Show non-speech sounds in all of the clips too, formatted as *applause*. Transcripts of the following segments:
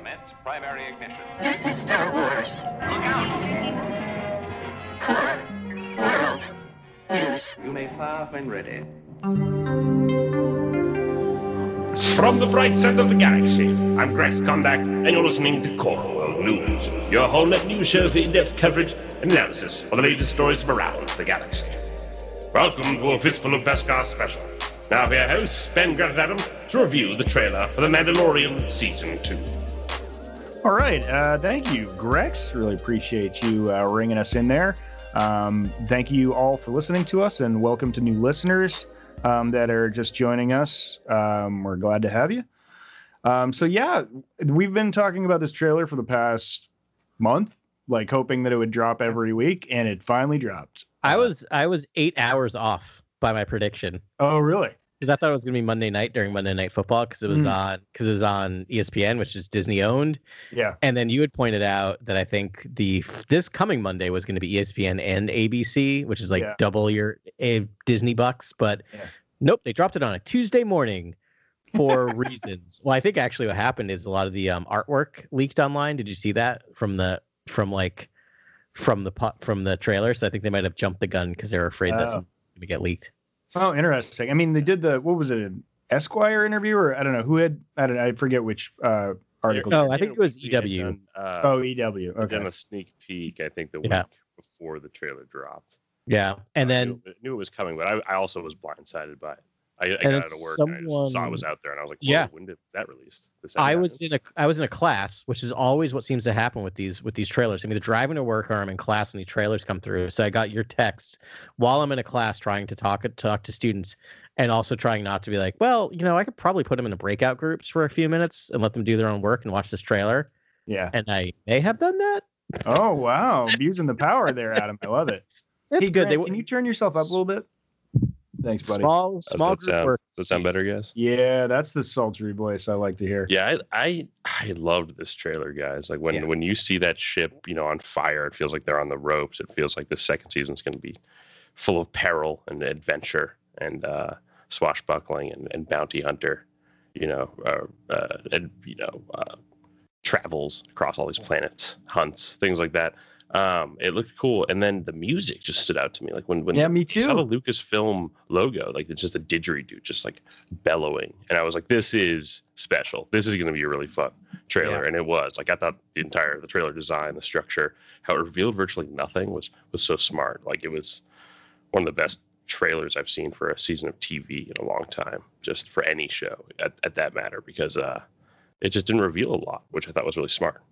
Commence primary ignition. This is Star Wars. Look out! Core World News. You may fire when ready. From the bright center of the galaxy, I'm Grax Kondak, and you're listening to Core World News, your whole net news show for in-depth coverage and analysis of the latest stories from around the galaxy. Welcome to a Fistful of Beskar special. Now for your hosts, Ben Griffith Adam, to review the trailer for The Mandalorian Season 2. All right. Uh, thank you, Grex. Really appreciate you uh, ringing us in there. Um, thank you all for listening to us and welcome to new listeners um, that are just joining us. Um, we're glad to have you. Um, so, yeah, we've been talking about this trailer for the past month, like hoping that it would drop every week, and it finally dropped. I was I was eight hours off by my prediction Oh, really? Because I thought it was gonna be Monday night during Monday Night Football because it was Mm. on because it was on ESPN, which is Disney owned. Yeah. And then you had pointed out that I think the this coming Monday was going to be ESPN and ABC, which is like Yeah. double your uh, Disney bucks. But Yeah. nope, they dropped it on a Tuesday morning for *laughs* reasons. Well, I think actually what happened is a lot of the um, artwork leaked online. Did you see that from the from like from the pu- from the trailer? So I think they might have jumped the gun because they were afraid that's Oh. going to get leaked. Oh, interesting. I mean, they did the what was it, an Esquire interview, or I don't know who had. I don't. I forget which uh, article. Oh, I think it was EW. done, uh, Oh, EW. we Okay. done a sneak peek. I think the Yeah. week before the trailer dropped. Yeah, and I then knew, knew it was coming, but I, I also was blindsided by it. I, I got out of work and I just saw it was out there, and I was like, Yeah. yeah, when did that released? This ever I was in a I was in a class, which is always what seems to happen with these with these trailers. I'm either driving to work or I'm in class when these trailers come through. So I got your texts while I'm in a class trying to talk talk to students and also trying not to be like, well, you know, I could probably put them in the breakout groups for a few minutes and let them do their own work and watch this trailer. Yeah. And I may have done that. Oh wow, abusing the power there, Adam. I love it. *laughs* It's hey, good. Grant, they can you turn yourself up a little bit? Thanks, buddy. small Does small that group sound, work. does that sound better, guys? Yeah, that's the sultry voice I like to hear. Yeah, I, I I loved this trailer, guys. Like when Yeah. when you see that ship, you know, on fire, it feels like they're on the ropes. It feels like the second season's going to be full of peril and adventure and uh, swashbuckling and, and bounty hunter. You know, uh, uh, and you know, uh, travels across all these planets, hunts, things like that. Um, it looked cool, and then the music just stood out to me. Like when when Yeah, me I saw the. Lucasfilm logo, like it's just a didgeridoo, just like bellowing. And I was like, this is special. This is going to be a really fun trailer. Yeah. And it was like, I thought the entire, the trailer design, the structure, how it revealed virtually nothing was, was so smart. Like it was one of the best trailers I've seen for a season of TV in a long time, just for any show at, at that matter, because, uh, it just didn't reveal a lot, which I thought was really smart.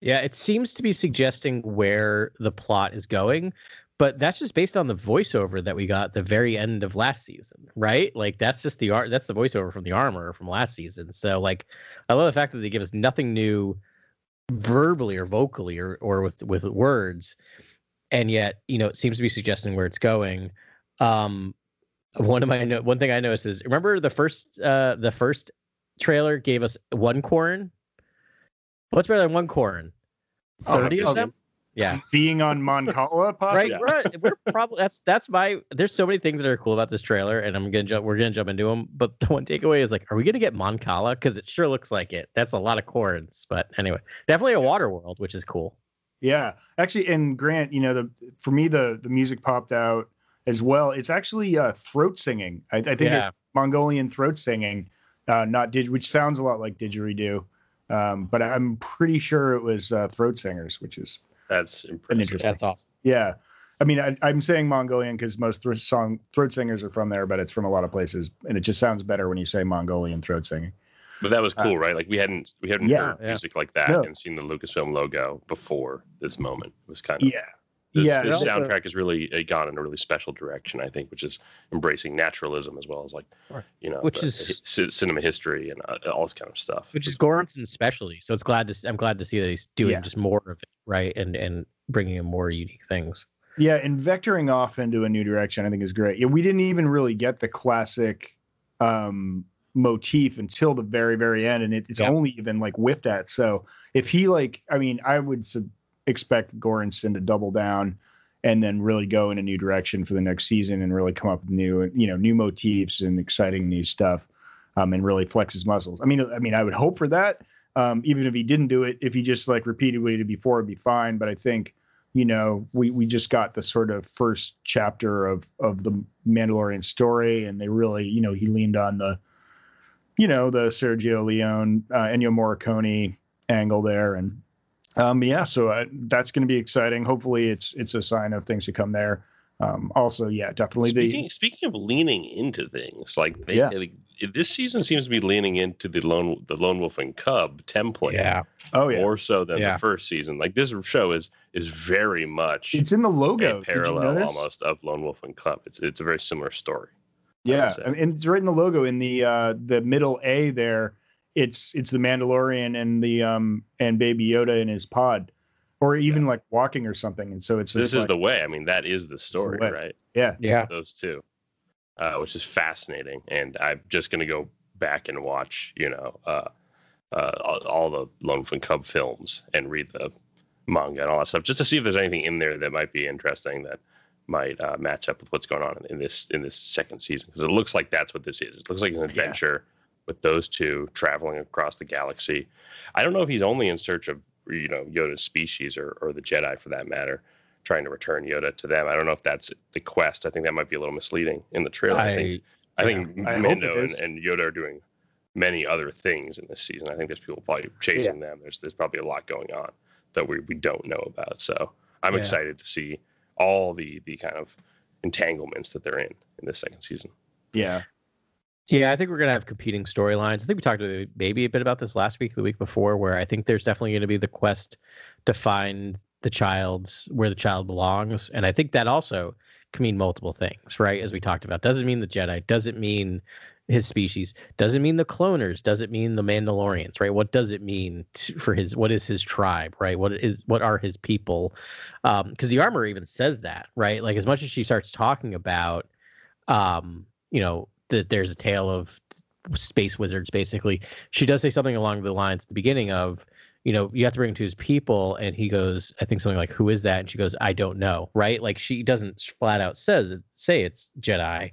Yeah, it seems to be suggesting where the plot is going, but that's just based on the voiceover that we got the very end of last season, right? Like that's just the art that's the voiceover from the armor from last season. So like I love the fact that they give us nothing new verbally or vocally or or with with words. And yet, you know, it seems to be suggesting where it's going. Um one of my one thing I noticed is remember the first uh the first trailer gave us one Quarren What's better than one Quarren? Oh, Thirty of okay. them. Yeah, Being on Mon Cala, *laughs* possibly. right. We're, we're probably that's that's my. There's so many things that are cool about this trailer, and I'm gonna jump. We're gonna jump into them. But the one takeaway is like, are we gonna get Mon Cala? Because it sure looks like it. That's a lot of Quarrens. But anyway, definitely a water world, which is cool. Yeah, actually, and Grant, you know, the for me the the music popped out as well. It's actually uh, throat singing. I, I think Yeah. it's Mongolian throat singing, uh, not did, which sounds a lot like didgeridoo. Um, but I'm pretty sure it was uh, throat singers, which is That's impressive. interesting. That's awesome. yeah. I mean, I, I'm saying Mongolian because most throat song throat singers are from there, but it's from a lot of places, and it just sounds better when you say Mongolian throat singing. But that was cool, right? Like we hadn't we hadn't Uh, Yeah. heard Yeah. music like that No. and seen the Lucasfilm logo before this moment. It was kind of Yeah, This, yeah, this also- soundtrack has really uh, gone in a really special direction, I think, which is embracing naturalism as well as like, Right. you know, Which the- is- the hi- cinema history and uh, all this kind of stuff. Which is Göransson's specialty. So it's glad to. s- I'm glad to see that he's doing Yeah. just more of it, right? And and bringing in more unique things. Yeah, and vectoring off into a new direction, I think is great. Yeah, we didn't even really get the classic um, motif until the very, very end, and it, it's Yeah. only even like whiffed at. So if he like, I mean, I would sub- expect Göransson to double down and then really go in a new direction for the next season and really come up with new, you know, new motifs and exciting new stuff, um, and really flex his muscles. I mean, I mean, I would hope for that. Um, even if he didn't do it, if he just like repeated what he did before, it'd be fine. But I think you know we we just got the sort of first chapter of of the Mandalorian story, and they really you know he leaned on the you know the Sergio Leone, uh, Ennio Morricone angle there, and um, yeah, so uh, that's going to be exciting. Hopefully, it's it's a sign of things to come there. Um, also, yeah, definitely Speaking, the speaking of leaning into things, like they, Yeah. like, this season seems to be leaning into the lone the lone wolf and cub template Yeah. oh yeah, more so than Yeah. the first season. Like this show is is very much it's in the logo. Did you parallel almost of lone wolf and cub. It's it's a very similar story. Yeah, say. I mean, and it's right in the logo in the uh the middle A there. It's it's the Mandalorian and the um and Baby Yoda in his pod, or even like walking or something. And so it's This is like, the way. I mean, that is the story, way. right? yeah Yeah. Those two, uh, which is fascinating. And I'm just going to go back and watch, you know, uh, uh, all, all the Lone Wolf and Cub films and read the manga and all that stuff, just to see if there's anything in there that might be interesting that might uh, match up with what's going on in, in this in this second season. Because it looks like that's what this is. It looks like an adventure with those two traveling across the galaxy. I don't know if he's only in search of you know Yoda's species or or the Jedi for that matter, trying to return Yoda to them. I don't know if that's the quest. I think that might be a little misleading in the trailer. I, think I, I think I hope Mando it and, and Yoda are doing many other things in this season. I think there's people probably chasing them. There's there's probably a lot going on that we, we don't know about. So I'm Yeah. excited to see all the the kind of entanglements that they're in in this second season. yeah Yeah, I think we're gonna have competing storylines. I think we talked maybe a bit about this last week, the week before, where I think there's definitely going to be the quest to find the child's where the child belongs, and I think that also can mean multiple things, right? As we talked about, doesn't mean the Jedi, doesn't mean his species, doesn't mean the cloners, doesn't mean the Mandalorians, right? What does it mean to, for his? What is his tribe, right? What is what are his people? Because the armor even says that, right? Like as much as she starts talking about, um, you know, that there's a tale of space wizards basically. She does say something along the lines at the beginning of you know you have to bring him to his people and he goes i think something like who is that? And she goes i don't know right? Like she doesn't flat out says it say it's jedi.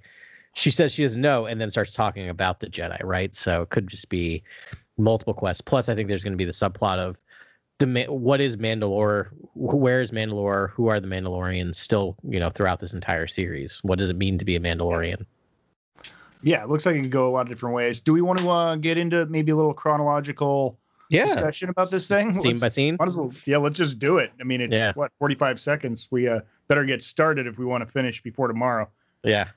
She says she doesn't know and then starts talking about the jedi right? So it could just be multiple quests. Plus i think there's going to be the subplot of the what is mandalore where is mandalore who are the mandalorians still you know throughout this entire series? What does it mean to be a mandalorian yeah it looks like it can go a lot of different ways do we want to uh get into maybe a little chronological discussion about this thing scene Let's- by scene might as well yeah let's just do it i mean it's Yeah. what 45 seconds we uh better get started if we want to finish before tomorrow yeah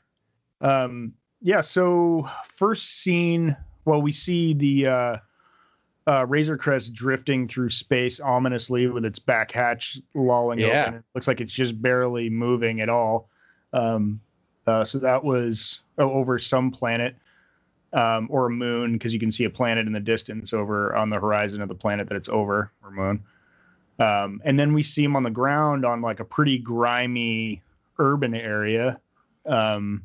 Um, yeah. So first scene, well, we see the uh, uh, Razor Crest drifting through space ominously with its back hatch lolling Yeah. open. It looks like it's just barely moving at all. Um, uh, so that was over some planet um, or a moon because you can see a planet in the distance over on the horizon of the planet that it's over or moon. Um, and then we see him on the ground on like a pretty grimy urban area. Um,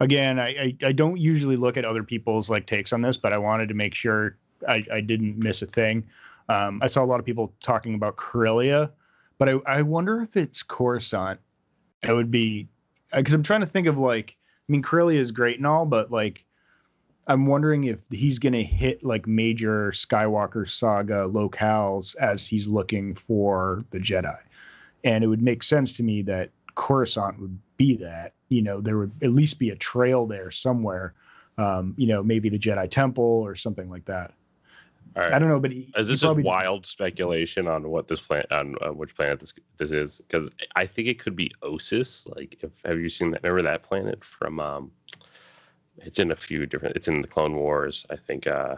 again, I, I I don't usually look at other people's like takes on this, but I wanted to make sure I, I didn't miss a thing. Um, I saw a lot of people talking about Corellia, but I, I wonder if it's Coruscant. It would be because I'm trying to think of like I mean Corellia is great and all, but like I'm wondering if he's gonna hit like major Skywalker saga locales as he's looking for the Jedi, and it would make sense to me that Coruscant would be that. You know, there would at least be a trail there somewhere. Um, you know, maybe the Jedi Temple or something like that. All right. I don't know, but he, Is this just probably wild speculation on what this planet on uh, which planet this this is? Because I think it could be Osis. Like, if have you seen that? Remember that planet from? um It's in a few different. It's in the Clone Wars. I think. uh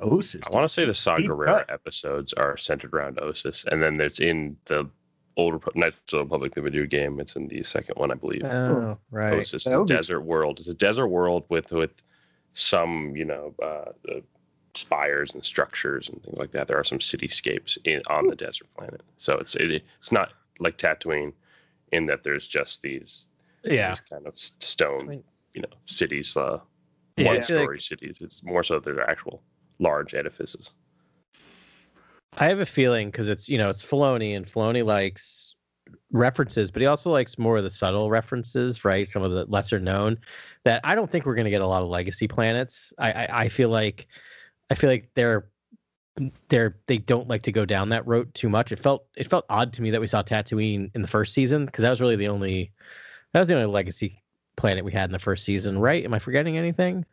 Osis. I want to say the Saw Deep Gerrera episodes are centered around Osis, and then it's in the old Repu- Knights of the Republic, the video game. It's in the second one, I believe. Oh, right. Osis is That a be- desert world. It's a desert world with with some you know uh, uh, spires and structures and things like that. There are some cityscapes in on the desert planet. So it's it, it's not like Tatooine in that there's just these Yeah. these kind of stone I mean- you know cities, uh, Yeah, one feel like- story cities. It's more so they're actual large edifices. I have a feeling because it's you know it's Filoni and Filoni likes references, but he also likes more of the subtle references, right? Some of the lesser known that I don't think we're going to get a lot of legacy planets. I, I I feel like I feel like they're they're they don't like to go down that road too much. It felt it felt odd to me that we saw Tatooine in the first season because that was really the only that was the only legacy planet we had in the first season, right? Am I forgetting anything?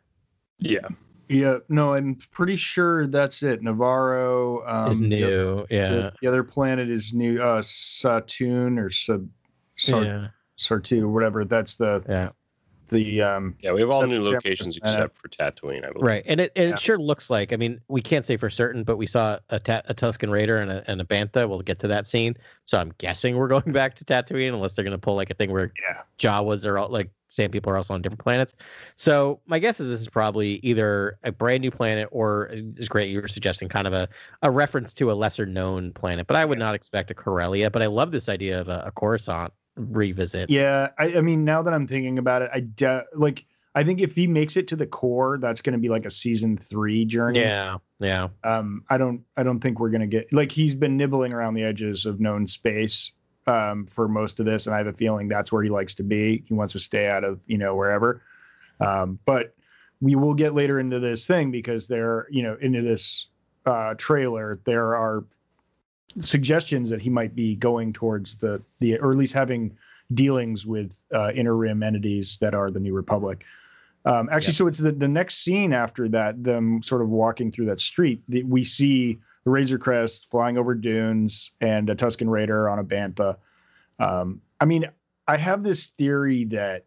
Yeah. Yeah, no, I'm pretty sure that's it. Nevarro um, is the- new, yeah, The, the other planet is new. Uh, Satoon or Sub, Sar, yeah, Sartu or whatever. That's the yeah. The um. Yeah, we have all new locations the- except for Tatooine, I believe. Right, and it, and Yeah. it sure looks like. I mean, we can't say for certain, but we saw a, ta- a Tusken Raider and a, and a Bantha. We'll get to that scene. So I'm guessing we're going *laughs* back to Tatooine, unless they're going to pull like a thing where Yeah. Jawas are all like sand people are also on different planets. So my guess is this is probably either a brand new planet or is great. You were suggesting kind of a, a reference to a lesser known planet, but I would not expect a Corellia. But I love this idea of a, a Coruscant revisit. Yeah, I, I mean, now that I'm thinking about it, I de- like. I think if he makes it to the core, that's going to be like a season three journey. yeah, yeah. Um, I don't. I don't think we're going to get like he's been nibbling around the edges of known space um, for most of this, and I have a feeling that's where he likes to be. He wants to stay out of you know wherever. Um, but we will get later into this thing because there, you know, into this uh, trailer, there are suggestions that he might be going towards the the or at least having dealings with uh, inner rim entities that are the New Republic. Um, actually, so it's the, the next scene after that, them sort of walking through that street. The, we see the Razor Crest flying over dunes and a Tusken Raider on a Bantha. Um, I mean, I have this theory that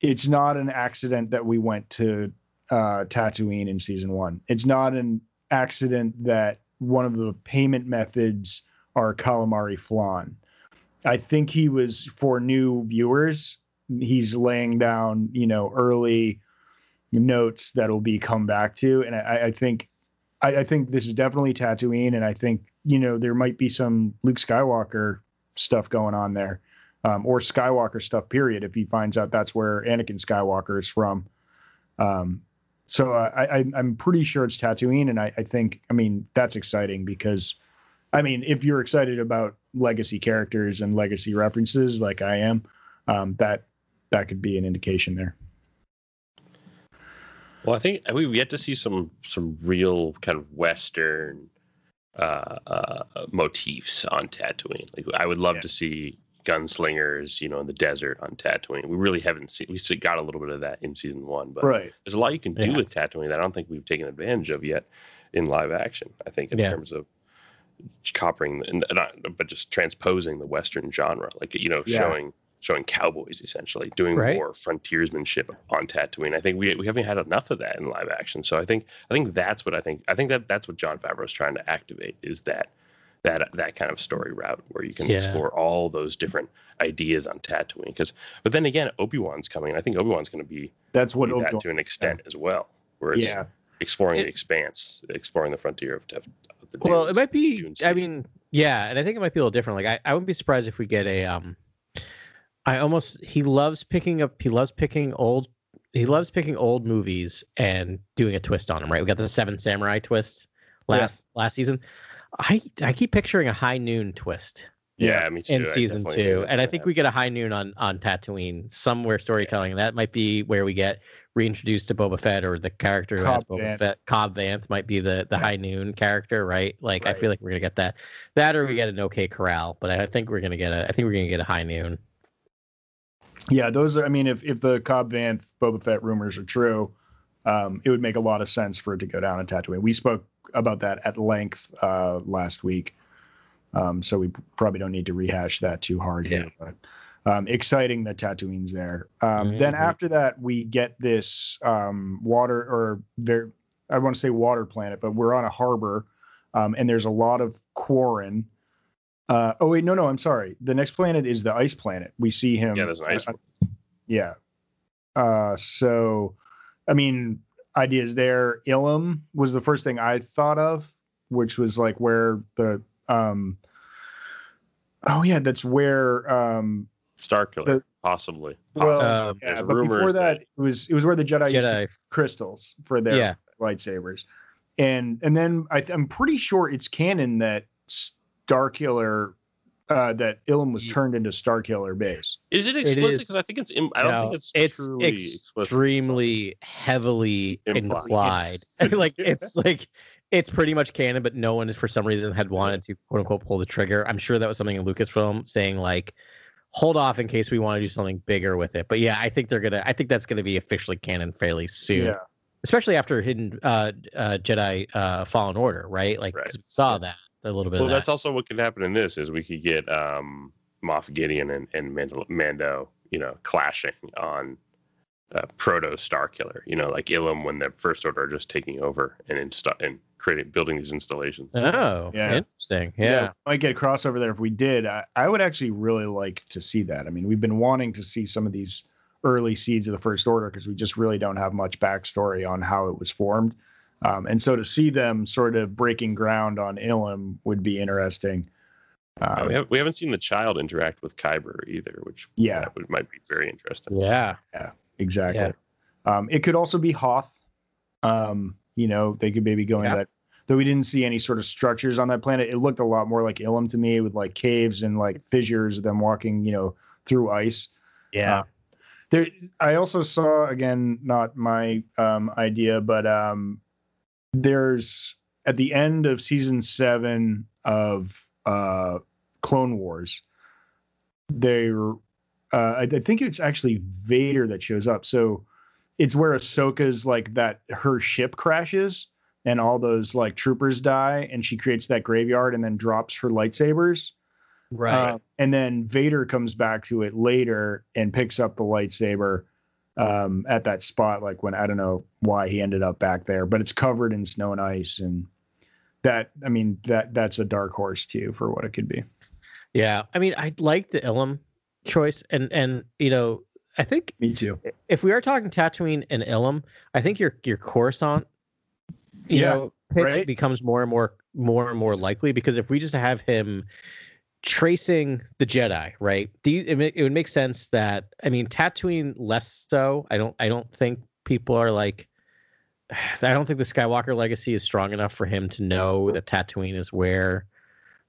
it's not an accident that we went to uh, Tatooine in season one. It's not an accident that one of the payment methods are calamari flan. I think he was for new viewers. He's laying down, you know, early notes that'll be come back to, and I, I think, I, I think this is definitely Tatooine, and I think you know there might be some Luke Skywalker stuff going on there, um, or Skywalker stuff. Period. If he finds out that's where Anakin Skywalker is from, um, so I, I, I'm pretty sure it's Tatooine, and I, I think, I mean, that's exciting because, I mean, if you're excited about legacy characters and legacy references like I am, um, that that could be an indication there. Well, I think we've yet to see some some real kind of Western uh, uh, motifs on Tatooine. Like I would love Yeah. to see gunslingers, you know, in the desert on Tatooine. We really haven't seen. We see- got a little bit of that in season one, but Right. there's a lot you can do Yeah. with Tatooine that I don't think we've taken advantage of yet in live action. I think in Yeah. terms of coppering and not, but just transposing the Western genre, like you know, Yeah. showing showing cowboys essentially doing Right. more frontiersmanship on Tatooine. I think we we haven't had enough of that in live action. So I think I think that's what I think. I think that that's what Jon Favreau is trying to activate is that that that kind of story route where you can Yeah. explore all those different ideas on Tatooine. Because but then again, Obi Wan's coming. I think Obi Wan's going to be That's what do that to an extent as well, where it's Yeah. exploring It- the expanse, exploring the frontier of, of, of the Well, it might be. Dune I mean, yeah, and I think it might be a little different. Like, I, I wouldn't be surprised if we get a. Um, I almost he loves picking up. He loves picking old. He loves picking old movies and doing a twist on them. Right, we got the Seven Samurai twist last last season. I I keep picturing a High Noon twist yeah, me too. in I season two, and I think that. we get a High Noon on on Tatooine somewhere storytelling. That might be where we get reintroduced to Boba Fett or the character who has Cobb Boba Vanth. Fett. Cobb Vanth might be the the Yeah. High Noon character, right? Like I feel like we're gonna get that, that or we get an OK Corral, but I think we're gonna get a I think we're gonna get a High Noon. Yeah, those are. I mean, if if the Cobb Vanth Boba Fett rumors are true, um, it would make a lot of sense for it to go down in Tatooine. We spoke about that at length uh, last week, um, so we probably don't need to rehash that too hard here. But um, exciting that Tatooine's there. Um, Then Mhm. after that, we get this um, water or there. I want to say water planet, but we're on a harbor, um, and there's a lot of quarren. Uh, oh wait, no, no, I'm sorry. The next planet is the ice planet. We see him. yeah, there's an ice. uh, yeah. Uh, so, I mean, ideas there. Ilum was the first thing I thought of, which was like where the um. Oh yeah, that's where um. Star Killer, the- possibly. Well, possibly. Um, Yeah, but before rumors that, it was it was where the Jedi, Jedi, use crystals for their yeah, lightsabers, and and then I th- I'm pretty sure it's canon that Starkiller, uh, that Ilum was turned into Starkiller base. Is it explicit? Because I think it's. Im- I don't No, think it's. it's truly explicit. extremely heavily Implied. implied. *laughs* like *laughs* it's like it's pretty much canon, but no one is for some reason had wanted to quote unquote pull the trigger. I'm sure that was something in Lucasfilm saying like, hold off in case we want to do something bigger with it. But yeah, I think they're gonna. I think that's gonna be officially canon fairly soon, Yeah. especially after Hidden uh, uh, Jedi uh, Fallen Order, right? Like Right. we saw that a little bit. Well, of that. that's also what could happen in this is we could get um, Moff Gideon and, and Mando, Mando, you know, clashing on uh, proto Starkiller. You know, like Ilum when the First Order are just taking over and insta- and creating building these installations. Oh, Yeah. interesting. Yeah. might get a crossover there if we did. I, I would actually really like to see that. I mean, we've been wanting to see some of these early seeds of the First Order because we just really don't have much backstory on how it was formed. Um, and so to see them sort of breaking ground on Ilum would be interesting. Uh, Um, we, have, we haven't seen the child interact with Kyber either, which yeah, that would, might be very interesting. Yeah. Yeah, exactly. Um, it could also be Hoth. Um, you know, they could maybe go into that. Though we didn't see any sort of structures on that planet, it looked a lot more like Ilum to me, with like caves and like fissures, them walking, you know, through ice. Yeah. There, I also saw again, not my um, idea, but um, there's at the end of season seven of uh, Clone Wars, there, uh, I, I think it's actually Vader that shows up. So it's where Ahsoka's like that, her ship crashes and all those like troopers die, and she creates that graveyard and then drops her lightsabers. right. Uh, and then Vader comes back to it later and picks up the lightsaber um, at that spot. Like when I don't know why he ended up back there, but it's covered in snow and ice, and that I mean that that's a dark horse too for what it could be. yeah. I mean, I like the Ilum choice, and and you know, I think Me too. if we are talking Tatooine and Ilum, I think your your Coruscant, you Yeah, know, pick right. becomes more and more more and more likely because if we just have him tracing the Jedi, right? The, it, it would make sense that I mean Tatooine less so. I don't I don't think people are like *sighs* I don't think the Skywalker legacy is strong enough for him to know that Tatooine is where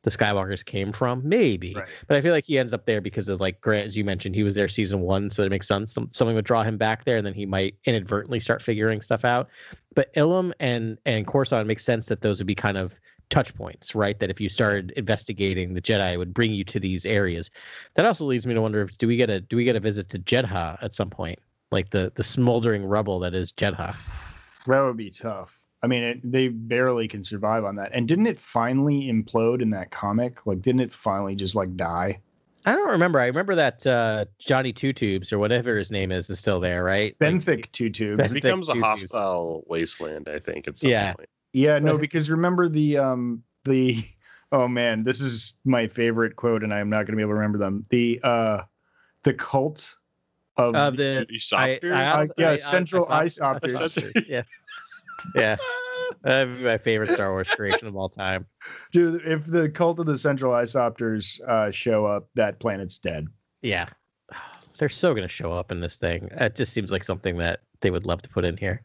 the Skywalkers came from. Maybe, Right. but I feel like he ends up there because of like Grant, as you mentioned, he was there season one, so it makes sense. Some, something would draw him back there, and then he might inadvertently start figuring stuff out. But Ilum and and Coruscant makes sense that those would be kind of touch points, right? That if you started investigating the Jedi, it would bring you to these areas. That also leads me to wonder: if do we get a do we get a visit to Jedha at some point, like the the smoldering rubble that is Jedha? That would be tough. I mean, it, they barely can survive on that. And didn't it finally implode in that comic? Like, didn't it finally just like die? I don't remember. I remember that uh, Johnny Two Tubes or whatever his name is is still there, right? Like, Benthic two tubes. Ben- It becomes a Thick juices. hostile wasteland, I think. At some Yeah. point. Yeah, no, because remember the um the *laughs* oh man, this is my favorite quote, and I'm not gonna be able to remember them. The uh the cult of uh, the I, Aesopters? I Uh, yeah, I- I- Central I- Isopters. Isopters, Yeah, *laughs* yeah. That'd be my favorite Star Wars creation of all time. dude, if the cult of the Central Isopters uh show up, that planet's dead. Yeah, *sighs* they're so gonna show up in this thing. It just seems like something that they would love to put in here.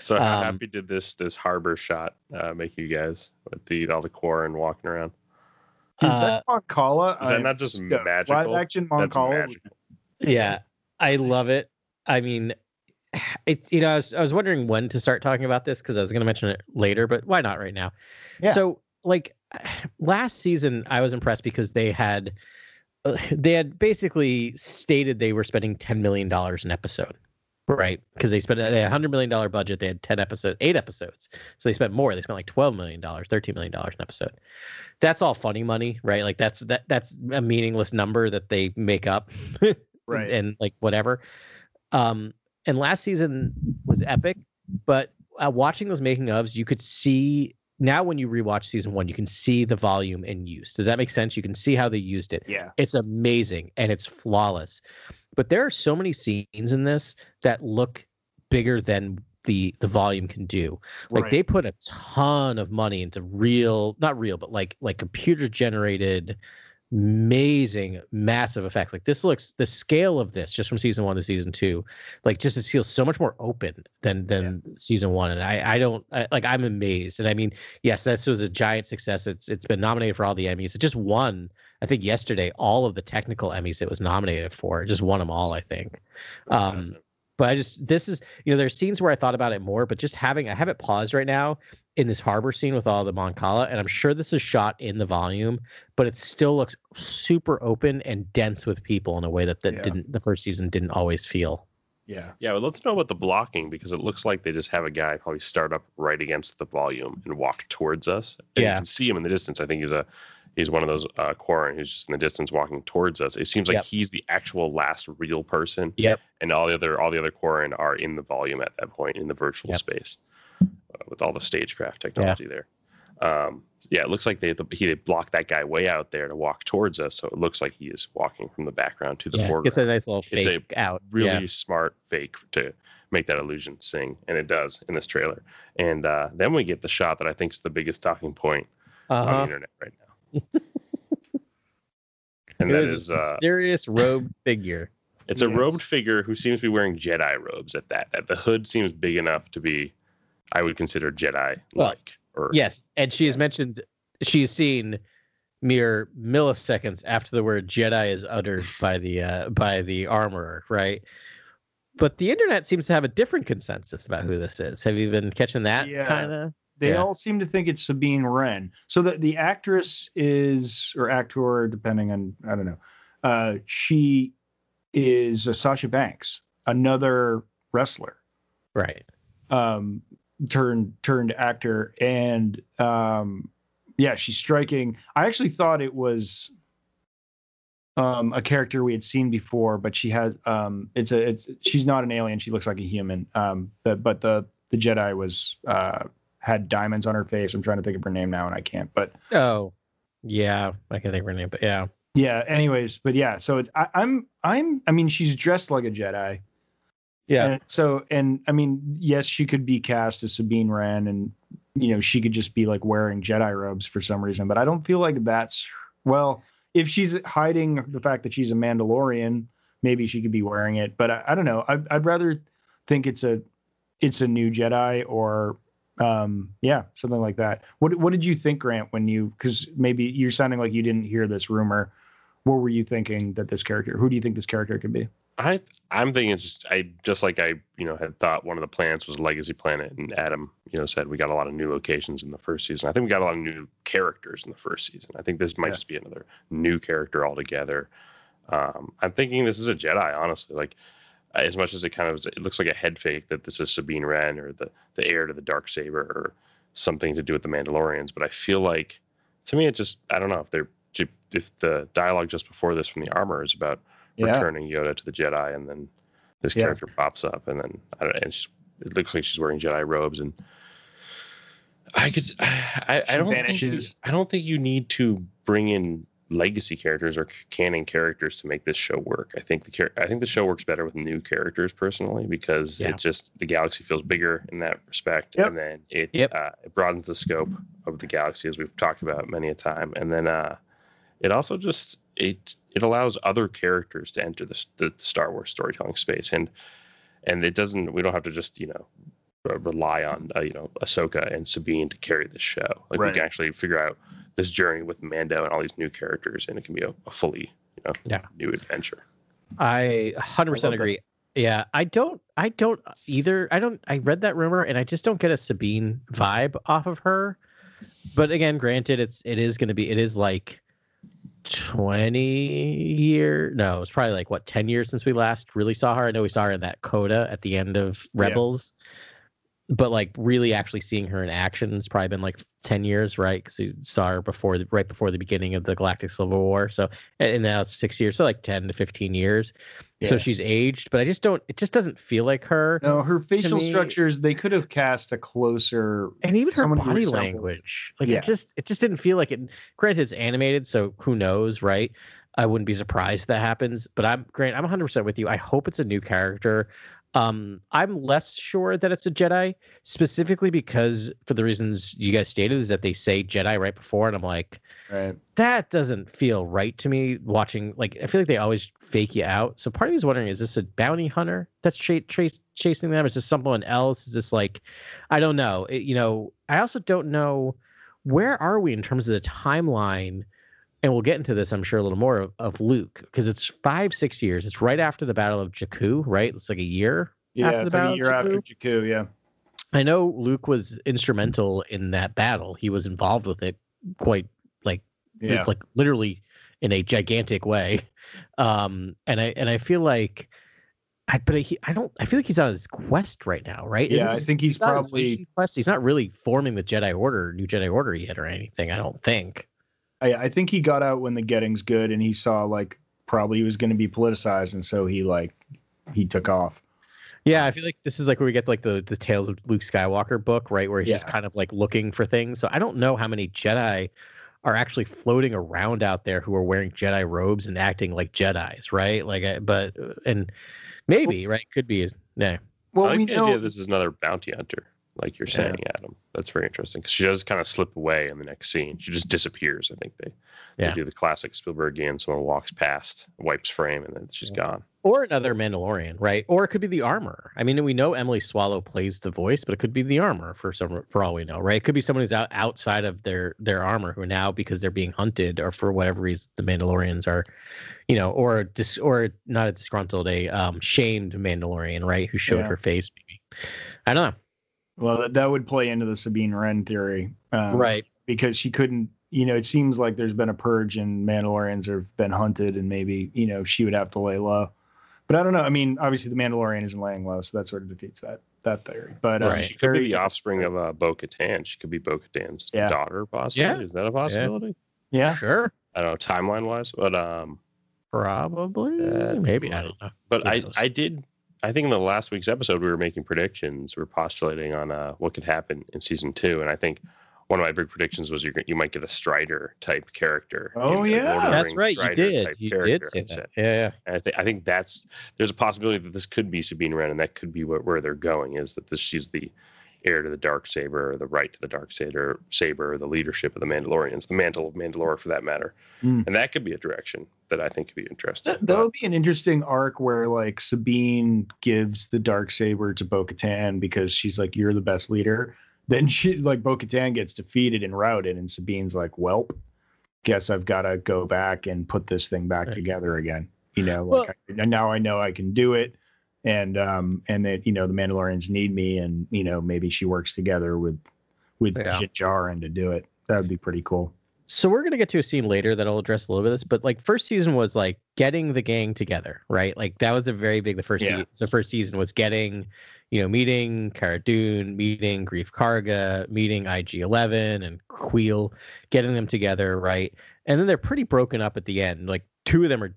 So how Um, happy did this this harbor shot uh, make you guys with the all the Quarren walking around? Dude, Uh, that Mon Cala, is that I'm not just stoked. magical? Live action That's Mon Cala. Yeah, I love it. I mean, *sighs* it. You know, I was I was wondering when to start talking about this because I was gonna mention it later, but why not right now? Yeah. So, like *sighs* last season, I was impressed because they had uh, *sighs* they had basically stated they were spending ten million dollars an episode, right? Because they spent a hundred million dollar budget. They had ten episodes, eight episodes, so they spent more. They spent like twelve million dollars, thirteen million dollars an episode. That's all funny money, right? Like that's that that's a meaningless number that they make up, *laughs* Right. And like whatever. Um, and last season was epic, but uh, watching those making ofs, you could see now when you rewatch season one, you can see the volume in use. Does that make sense? You can see how they used it. Yeah. It's amazing and it's flawless. But there are so many scenes in this that look bigger than the the volume can do. Like Right. they put a ton of money into real, not real, but like like computer generated amazing massive effects. Like this looks the scale of this just from season one to season two like just it feels so much more open than than season one. And i i don't I, like i'm amazed. And i mean yes this was a giant success. It's it's been nominated for all the emmys. It just won i think yesterday all of the technical emmys it was nominated for. It just won them all i think. Um but I just this is you know there's scenes where I thought about it more, but just having I have it paused right now, in this harbor scene with all the Mon Cala, and I'm sure this is shot in the volume, but it still looks super open and dense with people in a way that, that Yeah. didn't the first season didn't always feel. Yeah. Yeah, I'd love to know about the blocking because it looks like they just have a guy probably start up right against the volume and walk towards us. And Yeah. you can see him in the distance. I think he's a he's one of those uh Quarren who's just in the distance walking towards us. It seems like Yep. he's the actual last real person. Yep. And all the other all the other Quarren are in the volume at that point in the virtual Yep. space with all the stagecraft technology there. Um, yeah, it looks like they he blocked that guy way out there to walk towards us, so it looks like he is walking from the background to the Yeah, foreground it's a nice little It's a fake out. really yeah. smart fake to make that illusion sing, and it does in this trailer. And uh, then we get the shot that I think is the biggest talking point on the Uh-huh. internet right now, *laughs* and It that is a uh, mysterious robed figure. it's a robed figure who seems to be wearing Jedi robes. At that, that the hood seems big enough to be, I would consider Jedi like. or Yes, and she has mentioned she is seen mere milliseconds after the word Jedi is uttered *laughs* by the uh, by the armorer, right? But the internet seems to have a different consensus about who this is. Have you been catching that Yeah. kind of? They Yeah. all seem to think it's Sabine Wren. So that the actress is or actor, depending on I don't know. Uh, she is uh, Sasha Banks, another wrestler, Right. um, turned turned actor, and um, yeah, she's striking. I actually thought it was um, a character we had seen before, but she has um, it's a it's she's not an alien. She looks like a human. Um, but but the the Jedi was uh, had diamonds on her face. I'm trying to think of her name now, and I can't. But Oh, yeah. I can think of her name, but yeah. yeah. Anyways, but yeah. So it's I, I'm I'm I mean she's dressed like a Jedi. Yeah. And so and I mean yes, she could be cast as Sabine Wren, and you know she could just be like wearing Jedi robes for some reason. But I don't feel like that's well. If she's hiding the fact that she's a Mandalorian, maybe she could be wearing it. But I, I don't know. I, I'd rather think it's a it's a new Jedi or um yeah something like that. What what did you think, Grant, when you because maybe you're sounding like you didn't hear this rumor. What were you thinking that this character? Who do you think this character could be? I I'm thinking it's just I just like I you know had thought one of the planets was Legacy Planet, and Adam you know said we got a lot of new locations in the first season. I think we got a lot of new characters in the first season. I think this might Yeah. just be another new character altogether. Um, I'm thinking this is a Jedi, honestly. Like as much as it kind of it looks like a head fake that this is Sabine Wren or the the heir to the dark saber or something to do with the Mandalorians, but I feel like to me it just I don't know if they're if the dialogue just before this from the armor is about returning Yoda to the Jedi, and then this Yeah. character pops up, and then I don't, and she's, it looks like she's wearing Jedi robes, and I could, *sighs* I, I don't think you. I don't think you need to bring in legacy characters or canon characters to make this show work. I think the char- I think the show works better with new characters personally because Yeah. it just the galaxy feels bigger in that respect, Yep. and then it Yep. uh, it broadens the scope of the galaxy as we've talked about many a time, and then uh, it also just it it allows other characters to enter the, the Star Wars storytelling space, and and it doesn't we don't have to just you know rely on uh, you know Ahsoka and Sabine to carry this show. Like Right. we can actually figure out this journey with Mando and all these new characters, and it can be a, a fully you know Yeah. new adventure. I 100% love that. agree. Yeah, I don't I don't either. I don't I read that rumor and I just don't get a Sabine vibe off of her. But again, granted it's it is going to be it is like 20 year no, it's probably like what 10 years since we last really saw her. I know we saw her in that coda at the end of Yeah. But like really actually seeing her in action has probably been like 10 years, right? Cuz you saw her before the, right before the beginning of the Galactic Civil War. So and now it's 6 years, so like 10 to 15 years so she's aged but i just don't it just doesn't feel like her No, her facial structures, they could have cast a closer. and even her body language like Yeah. it just it just didn't feel like it granted it's animated so who knows right i wouldn't be surprised if that happens but i'm grant i'm 100% with you i hope it's a new character um i'm less sure that it's a jedi specifically because for the reasons you guys stated is that they say jedi right before and i'm like Right. that doesn't feel right to me watching like i feel like they always fake you out. So part of me is wondering is this a bounty hunter that's ch- chase, chasing them? Is this someone else? Is this like i don't know. It- you know i also don't know where are we in terms of the timeline and we'll get into this i'm sure a little more of, of luke because it's five six years it's right after the battle of jakku right it's like a year Yeah, After the it's like a year after Jakku. Yeah. I know Luke was instrumental in that battle. He was involved with it quite like Yeah. like literally in a gigantic way. Um, and I and I feel like, I but he I don't I feel like he's on his quest right now, right? Yeah, Isn't I think he's his probably- quest. He's not really forming the Jedi Order, New Jedi Order yet, or anything. I don't think. I, I think he got out when the getting's good, and he saw like probably he was going to be politicized, and so he like he took off. Yeah, I feel like this is like where we get like the the Tales of Luke Skywalker book, right? Where he's just kind of like looking for things. So I don't know how many Jedi are actually floating around out there who are wearing Jedi robes and acting like Jedi's, right? Like, but uh, and maybe right could be yeah. Well, I like we the know idea this is another bounty hunter, like you're Yeah. saying, Adam. That's very interesting because she does kind of slip away in the next scene. She just disappears. I think they, Yeah. they do the classic Spielbergian. Someone walks past, wipes frame, and then she's gone. Or another Mandalorian, right? Or it could be the armor. I mean, we know Emily Swallow plays the voice, but it could be the armor for some for all we know, right? It could be someone who's out outside of their their armor who now because they're being hunted or for whatever reason the Mandalorians are, you know, or dis or not a disgruntled, a um shamed Mandalorian, right? Who showed Yeah. her face, maybe. I don't know. Well that, that would play into the Sabine Wren theory, um, right. Because she couldn't. You know, it seems like there's been a purge and Mandalorians have been hunted, and maybe you know she would have to lay low. But I don't know. I mean, obviously the Mandalorian isn't laying low, so that sort of defeats that that theory. But uh, Right. She could be the offspring of uh, Bo Katan. She could be Bo Katan's Yeah. daughter, possibly. Yeah. Is that a possibility? Yeah, Sure. I don't know, timeline wise, but um, Probably. Uh, maybe. I don't know. but I? I did. I think in the last week's episode we were making predictions. We are postulating on uh, what could happen in season two, and I think one of my big predictions was you're, you might get a Strider type character. Oh, You know, yeah. Lord of the That's Rings right. You did. type You did say that. Yeah. yeah. And I think I think that's there's a possibility that this could be Sabine Wren, and that could be what, where they're going. Is that this she's the heir to the dark saber, or the right to the dark saber, saber, the leadership of the Mandalorians, the mantle of Mandalore, for that matter. Mm. And that could be a direction that I think could be interesting. That, that would be an interesting arc where like Sabine gives the dark saber to Bo Katan because she's like, You're the best leader. Then she like Bo Katan gets defeated and routed, and Sabine's like, Welp, guess I've gotta go back and put this thing back Right. together again. You know, like I, now I know I can do it. And um and that you know the Mandalorians need me and you know maybe she works together with with Yeah. Jit to do it. That would be pretty cool. so we're gonna get to a scene later that'll address a little bit of this, but like first season was like getting the gang together, right? Like that was a very big. The first Yeah. season, the first season was getting, you know, meeting Cara Dune, meeting Greef Karga, meeting IG Eleven and Kuiil, getting them together, right? And then they're pretty broken up at the end. Like two of them are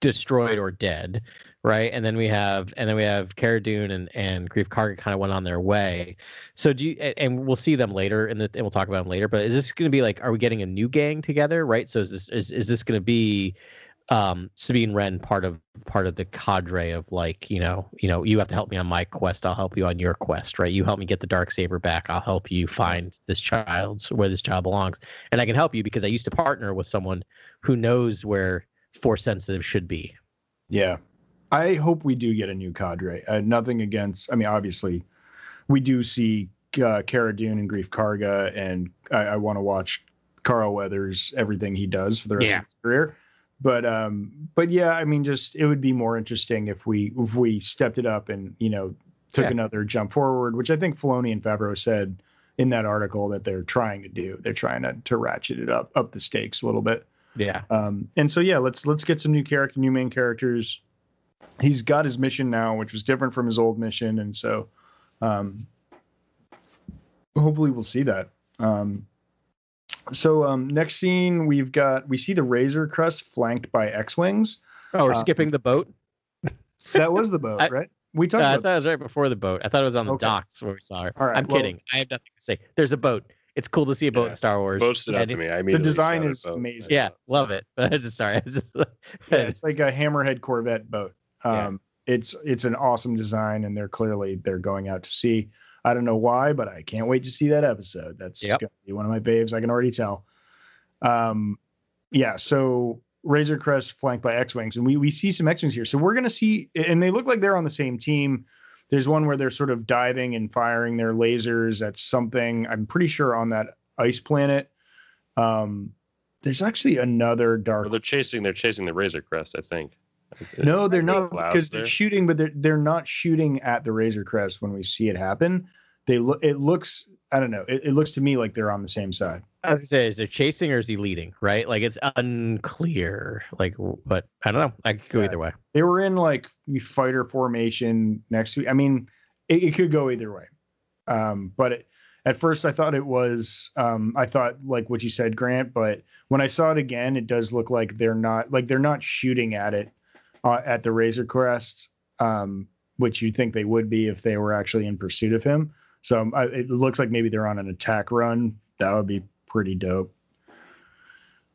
destroyed or dead, right? And then we have and then we have Cara Dune and and Greef Karga kind of went on their way. So do you and we'll see them later and, and we'll talk about them later, but is this going to be like are we getting a new gang together, right? So is this is is this going to be um Sabine Wren part of part of the cadre of like, you know, you know, you have to help me on my quest, I'll help you on your quest, right? You help me get the dark saber back, I'll help you find this child's where this child belongs. And I can help you because I used to partner with someone who knows where force sensitive should be. Yeah. I hope we do get a new cadre. Uh, nothing against, I mean, obviously, we do see uh, Cara Dune and Greef Karga, and I, I want to watch Carl Weathers, everything he does for the rest Yeah. of his career. But um, but yeah, I mean, just it would be more interesting if we if we stepped it up and you know took Yeah. another jump forward, which I think Filoni and Favreau said in that article that they're trying to do. They're trying to to ratchet it up up the stakes a little bit. Yeah. Um, and so yeah, let's let's get some new character, new main characters. He's got his mission now, which was different from his old mission, and so um, hopefully we'll see that. Um, so um, next scene, we've got we see the Razor Crest flanked by X-wings. Oh, we're Uh, skipping the boat. *laughs* That was the boat, I- right? We talked. Uh, talked I about. thought it was right before the boat. I thought it was on the Okay. docks where we saw her. All right, I'm well- kidding. I have nothing to say. There's a boat. It's cool to see a boat Yeah. in Star Wars. Boat stood out to me. I immediately design is amazing. Yeah, love it. *laughs* But I just sorry. Just yeah, it's like a hammerhead Corvette boat. Yeah. Um, It's it's an awesome design, and they're clearly they're going out to sea. I don't know why, but I can't wait to see that episode. That's Yep. gonna be one of my babes. I can already tell. Um, yeah. So Razor Crest flanked by X wings, and we we see some X wings here. So we're gonna see, and they look like they're on the same team. There's one where they're sort of diving and firing their lasers at something. I'm pretty sure on that ice planet. Um, there's actually another dark Well, they're chasing. They're chasing the Razor Crest. I think. *laughs* no, they're not because they're shooting, but they're they're not shooting at the Razor Crest when we see it happen. they look. It looks. I don't know. It, it looks to me like they're on the same side. I was gonna say, is there chasing or is he leading? Right? Like it's unclear. Like, but I don't know. I could go Yeah. either way. They were in like fighter formation next week. I mean, it, it could go either way. Um, but it, at first, I thought it was. Um, I thought like what you said, Grant. But when I saw it again, it does look like they're not like they're not shooting at it uh, at the Razor Crest, um, which you'd think they would be if they were actually in pursuit of him. So um, I, it looks like maybe they're on an attack run. That would be pretty dope.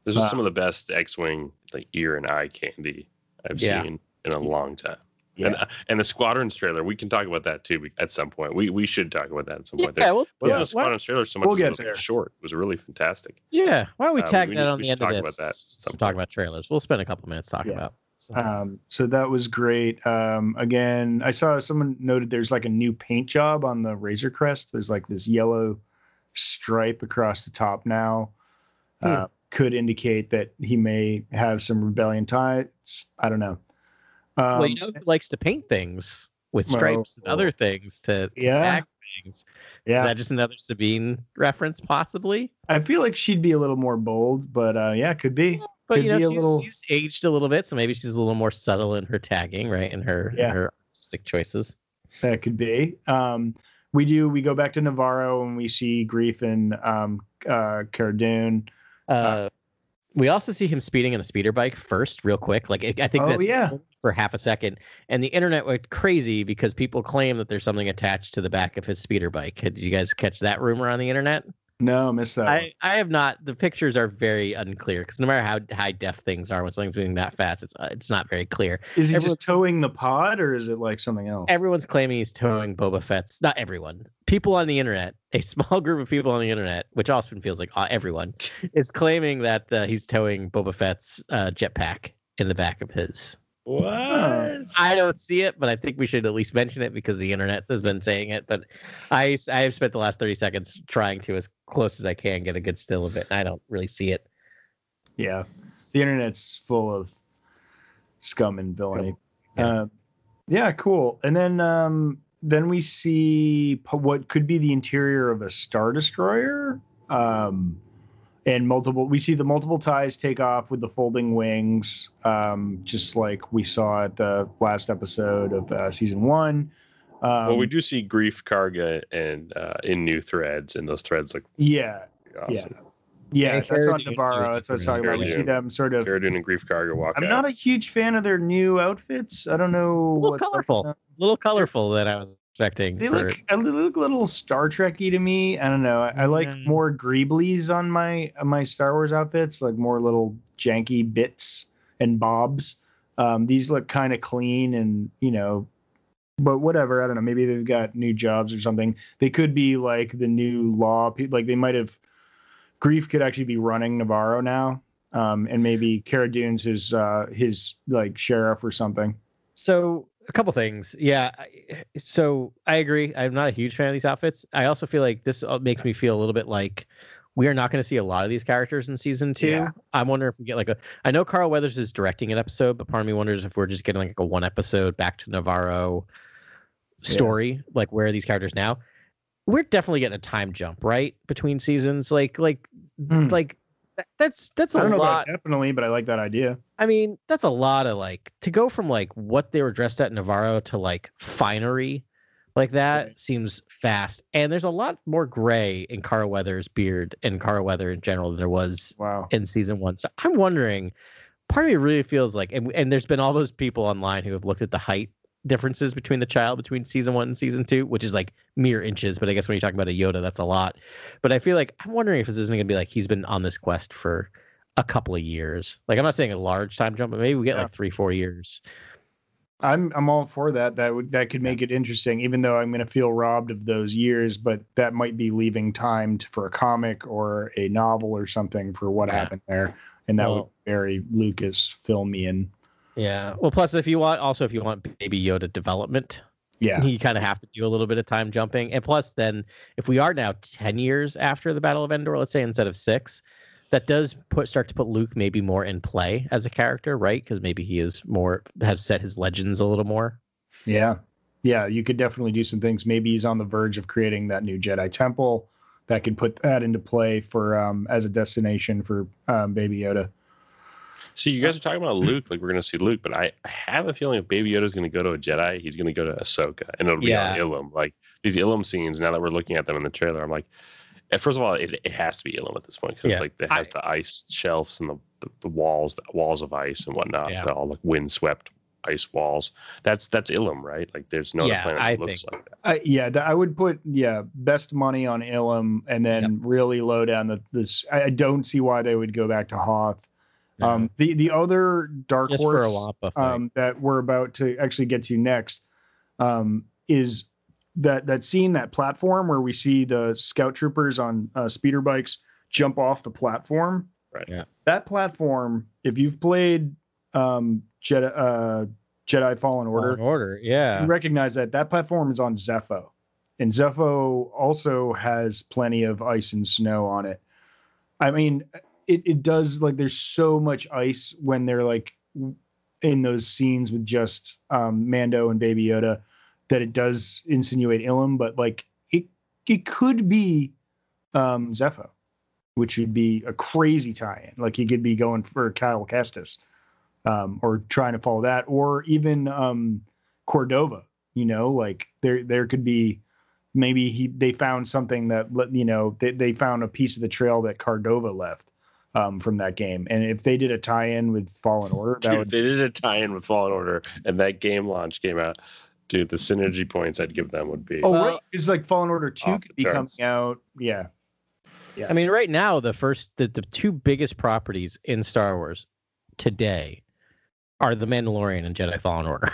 This is Uh, some of the best X-wing like ear and eye candy I've Yeah. seen in a long time. Yeah. And, uh, and the Squadrons trailer, we can talk about that too at some point. We we should talk about that at some point. Yeah, There well, wasn't yeah. a Squadrons trailer so much We'll as it get was there. a short. It was really fantastic. yeah. Why don't we Uh, tag we that need- on we the should end of talk this? about that at to talk about trailers. We'll spend a couple minutes talking Yeah. about. Um, so that was great. Um, again, I saw someone noted there's like a new paint job on the Razor Crest. There's like this yellow stripe across the top now. Uh, could indicate that he may have some rebellion ties. I don't know. Um, well, you know who likes to paint things with well, stripes and other things to, to yeah. tag things. Is that just another Sabine reference, possibly? I feel like she'd be a little more bold, but uh, yeah, could be. But Could you know, she's, little- she's aged a little bit, so maybe she's a little more subtle in her tagging, right? In her in her artistic choices. That could be. Um, we do. We go back to Nevarro and we see Greef and um, uh, Cara Dune. Uh, we also see him speeding in a speeder bike first, real quick. Like I I think Oh, that's yeah. for half a second, and the internet went crazy because people claim that there's something attached to the back of his speeder bike. Did you guys catch that rumor on the internet? No, missed that. one. I, I have not. The pictures are very unclear because no matter how high def things are, when something's moving that fast, it's uh, it's not very clear. Is he everyone- just towing the pod, or is it like something else? Everyone's claiming he's towing Boba Fett's. Not everyone. People on the internet, a small *laughs* group of people on the internet, which often feels like uh, everyone, *laughs* is claiming that uh, he's towing Boba Fett's uh, jetpack in the back of his. What? I don't see it, but I think we should at least mention it because the internet has been saying it. But I I have spent the last thirty seconds trying to, as close as I can, get a good still of it, and I don't really see it. Yeah, the internet's full of scum and villainy. Yeah. Uh, yeah, cool. And then um, then we see what could be the interior of a star destroyer. Um, and multiple, we see the multiple ties take off with the folding wings, um, just like we saw at the last episode of uh, season one. Um, well, we do see Greef Karga and uh, in new threads, and those threads look yeah, awesome. yeah, yeah. And that's on Cara Dune, Nevarro. That's what i was talking about we see them sort of and greef karga walk i'm out. not a huge fan of their new outfits. I don't know little what's up with colorful. A little colorful that I was expecting. They for- look a little, look a little Star Trekky to me. I don't know. I, I like Mm. more greeblies on my on my Star Wars outfits, like more little janky bits and bobs. Um, these look kind of clean and you know, but whatever. I don't know. Maybe they've got new jobs or something. They could be like the new law. pe- Like they might have. Greef could actually be running Nevarro now, um, and maybe Cara Dune's his uh, his like sheriff or something. So a couple things. Yeah. So I agree. I'm not a huge fan of these outfits. I also feel like this uh, makes me feel a little bit like we are not going to see a lot of these characters in season two. Yeah. I'm wondering if we get like a. I know Carl Weathers is directing an episode, but part of me wonders if we're just getting like a one episode back to Nevarro story. Like where are these characters now? We're definitely getting a time jump, right, between seasons. Like, like, Hmm. like that's that's a I don't lot. definitely, but I like that idea. I mean, that's a lot of like to go from like what they were dressed at in Nevarro to like finery like that Right. seems fast. And there's a lot more gray in Carl Weathers' beard and Cara Weather in general than there was Wow. in season one. So I'm wondering, part of me really feels like, and, and there's been all those people online who have looked at the height differences between the child between season one and season two, which is like mere inches. But I guess when you're talking about a Yoda, that's a lot. But I feel like I'm wondering if this isn't going to be like he's been on this quest for a couple of years. Like I'm not saying a large time jump, but maybe we get Yeah. like three, four years. I'm I'm all for that. That would that could make it interesting, even though I'm going to feel robbed of those years. But that might be leaving time to, for a comic or a novel or something for what Yeah. happened there, and that would Well- be very Lucas filmian. Yeah. Well, plus if you want, also if you want Baby Yoda development, Yeah, you kind of have to do a little bit of time jumping. And plus, then if we are now 10 years after the Battle of Endor, let's say instead of six, that does put start to put Luke maybe more in play as a character, right? Because maybe he is more have set his legends a little more. yeah, yeah, you could definitely do some things. Maybe he's on the verge of creating that new Jedi temple that could put that into play for um, as a destination for um, Baby Yoda. See, you guys are talking about Luke, like we're going to see Luke, but I I have a feeling if Baby Yoda's going to go to a Jedi, he's going to go to Ahsoka, and it'll be Yeah. on Ilum. Like these Ilum scenes, now that we're looking at them in the trailer, I'm like, eh, first of all, it, it has to be Ilum at this point because Yeah. like it has the ice shelves and the, the, the walls, the walls of ice and whatnot, Yeah. the all like windswept ice walls. That's that's Ilum, right? Like there's no Yeah, other planet I that looks think- like that. I, yeah, th- I would put yeah best money on Ilum, and then really low down the this. I, I don't see why they would go back to Hoth. Um, the the other dark just horse Wampa um, that we're about to actually get to next um, is that that scene that platform where we see the scout troopers on uh, speeder bikes jump off the platform. Right. Yeah. That platform, if you've played um, Jedi uh, Jedi Fallen Order, Fallen Order, yeah. you recognize that that platform is on Zeffo, and Zeffo also has plenty of ice and snow on it. I mean, it it does like there's so much ice when they're like in those scenes with just um, Mando and Baby Yoda that it does insinuate Ilum, but like it it could be um, Zeffo, which would be a crazy tie-in. Like he could be going for Cal Kestis, um, or trying to follow that, or even um, Cordova. You know, like there there could be maybe he they found something that you know they, they found a piece of the trail that Cordova left um, from that game, and if they did a tie-in with Fallen Order, that Dude, would they did a tie-in with Fallen Order, and that game launch came out. Dude, the synergy points I'd give them would be. oh Well- right, it's like Fallen Order Two could be charts. coming out. Yeah. Yeah, I mean, right now, the first, the, the two biggest properties in Star Wars today are The Mandalorian and Jedi Fallen Order,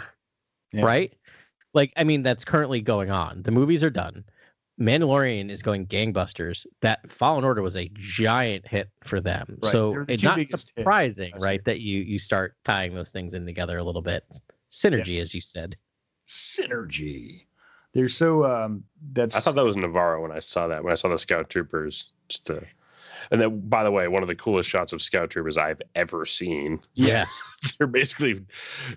Yeah. right? Like, I mean, that's currently going on. The movies are done. Mandalorian is going gangbusters. That Fallen Order was a giant hit for them. Right. So the it's not biggest hits surprising, right, year. that you you start tying those things in together a little bit. Synergy, as you said. synergy. They're so um that's I thought that was Nevarro when I saw that. When I saw the Scout Troopers, just to, and then by the way, one of the coolest shots of Scout Troopers I've ever seen. Yes. *laughs* They're basically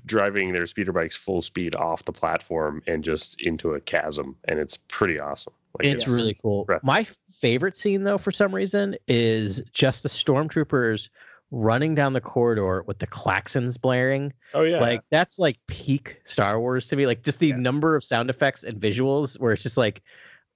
driving their speeder bikes full speed off the platform and just into a chasm, and it's pretty awesome. Like It's really cool. My favorite scene, though, for some reason, is just the stormtroopers running down the corridor with the klaxons blaring. oh yeah, Like that's like peak Star Wars to me. Like just the Yeah. number of sound effects and visuals, where it's just like,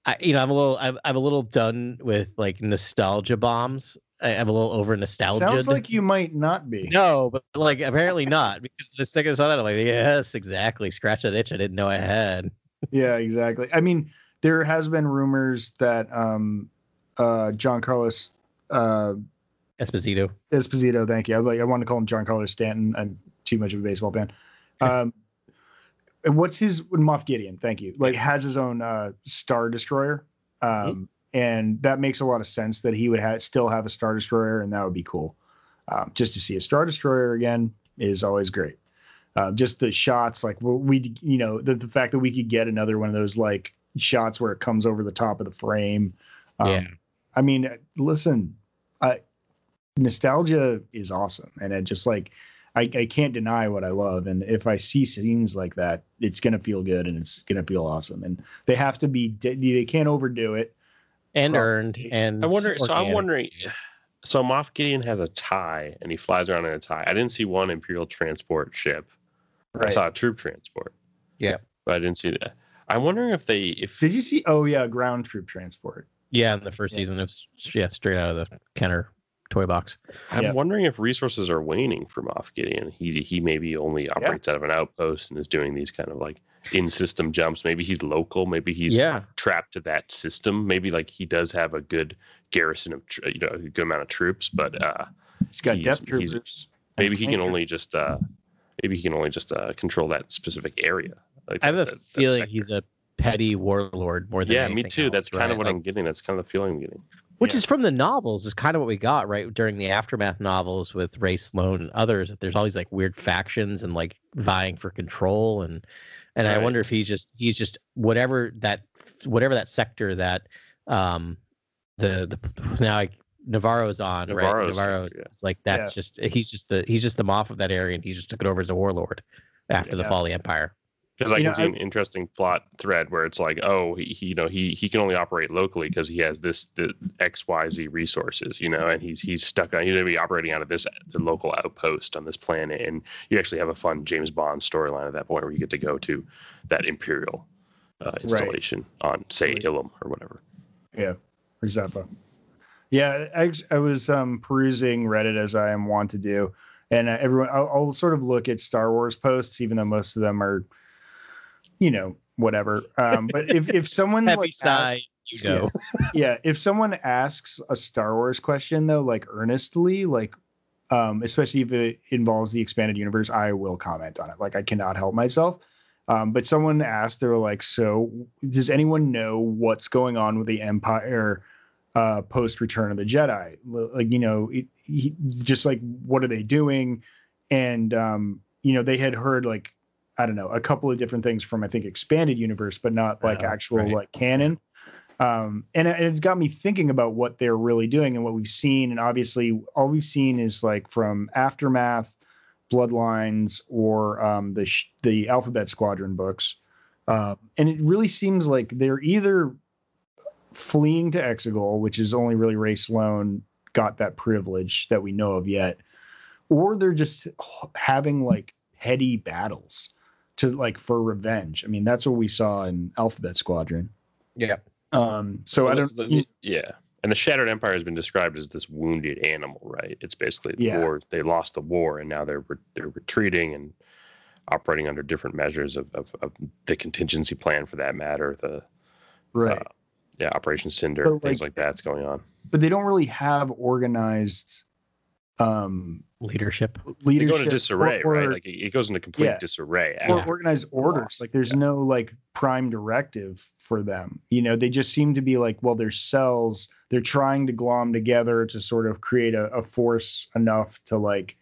I, you know, I'm a little, I'm, I'm a little done with like nostalgia bombs. I, I'm a little over nostalgia. sounds like you might not be. No, but like apparently not because the second I saw that, I'm like, yes, exactly. Scratch that itch I didn't know I had. Yeah, exactly. I mean, there has been rumors that um uh Giancarlo uh Esposito. Esposito, thank you. I like I want to call him Giancarlo Stanton. I'm too much of a baseball fan. Um what's his Moff Gideon, thank you. Like has his own uh star destroyer. Um and that makes a lot of sense that he would have still have a star destroyer and that would be cool. Um, just to see a star destroyer again is always great. Uh, just the shots, like we, we you know, the, the fact that we could get another one of those like shots where it comes over the top of the frame. Um, Yeah. I mean, listen, I, nostalgia is awesome, and it just like I, I can't deny what I love, and if I see scenes like that, it's gonna feel good and it's gonna feel awesome, and they have to be they can't overdo it. and Well, earned and I wonder. So I'm wondering. So Moff Gideon has a tie, and he flies around in a tie. I didn't see one Imperial transport ship. I saw a troop transport. Yeah. but I didn't see that. I'm wondering if they if Did you see? Oh yeah, ground troop transport. Yeah, in the first Yeah. season, it was yeah straight out of the Kenner toy box. I'm Yeah. wondering if resources are waning for Moff Gideon. He he maybe only operates out of an outpost and is doing these kind of like in system jumps. Maybe he's local. Maybe he's yeah, trapped to that system. Maybe like he does have a good garrison of tr- you know a good amount of troops, but uh, It's got He's- death he's- troopers. and maybe he can only just uh, maybe he can only just uh, control that specific area. Like I have a that- that feeling sector. he's a petty warlord more than yeah, me too. else, That's kind of what Like, I'm getting. That's kind of the feeling I'm getting. Which Yeah. is from the novels is kind of what we got right during the aftermath novels with Rae Sloane and others. That there's all these like weird factions and like vying for control and and I wonder if he's just he's just whatever that whatever that sector that um the the now like Nevarro's on right Nevarro's Nevarro yeah. it's like that's just he's just the he's just the Moff of that area and he just took it over as a warlord after the fall of the empire. Because I You can know, see I- an interesting plot thread where it's like, oh, he, he you know he he can only operate locally because he has this the X Y Z resources, you know, and he's he's stuck on he's gonna be operating out of this the local outpost on this planet, and you actually have a fun James Bond storyline at that point where you get to go to that Imperial uh, installation on say Sweet. Ilum or whatever. Yeah, or Zeffo. Yeah, I, I was um, perusing Reddit as I am wont to do, and uh, everyone, I'll, I'll sort of look at Star Wars posts, even though most of them are, you know, whatever. Um, but if if someone like, sigh. You go. *laughs* yeah, if someone asks a Star Wars question though, like earnestly, like um, especially if it involves the expanded universe, I will comment on it. Like I cannot help myself. Um, but someone asked, they were like, "So, does anyone know what's going on with the Empire uh, post Return of the Jedi? Like, you know, it, he, just like what are they doing?" And um, you know, they had heard like I don't know a couple of different things from I think expanded universe, but not like Oh, actual right. like canon um, and it, it got me thinking about what they're really doing and what we've seen. And obviously, all we've seen is like from Aftermath, Bloodlines, or um, the sh- the Alphabet Squadron books. Uh, and it really seems like they're either fleeing to Exegol, which is only really Rae Sloane got that privilege that we know of yet, or they're just having like petty battles to like for revenge. I mean, that's what we saw in Alphabet Squadron. Yeah. Um, so I don't. the- yeah. And the Shattered Empire has been described as this wounded animal, right? It's basically the Yeah. war. They lost the war, and now they're they're retreating and operating under different measures of, of, of the contingency plan, for that matter. The right. yeah, Operation Cinder, But, things like- like that's going on. but they don't really have organized um Leadership. They leadership go into disarray, or, right? Like it, it goes into complete Yeah. disarray. or after organized orders like there's Yeah. no like prime directive for them you know they just seem to be like well they're cells they're trying to glom together to sort of create a, a force enough to like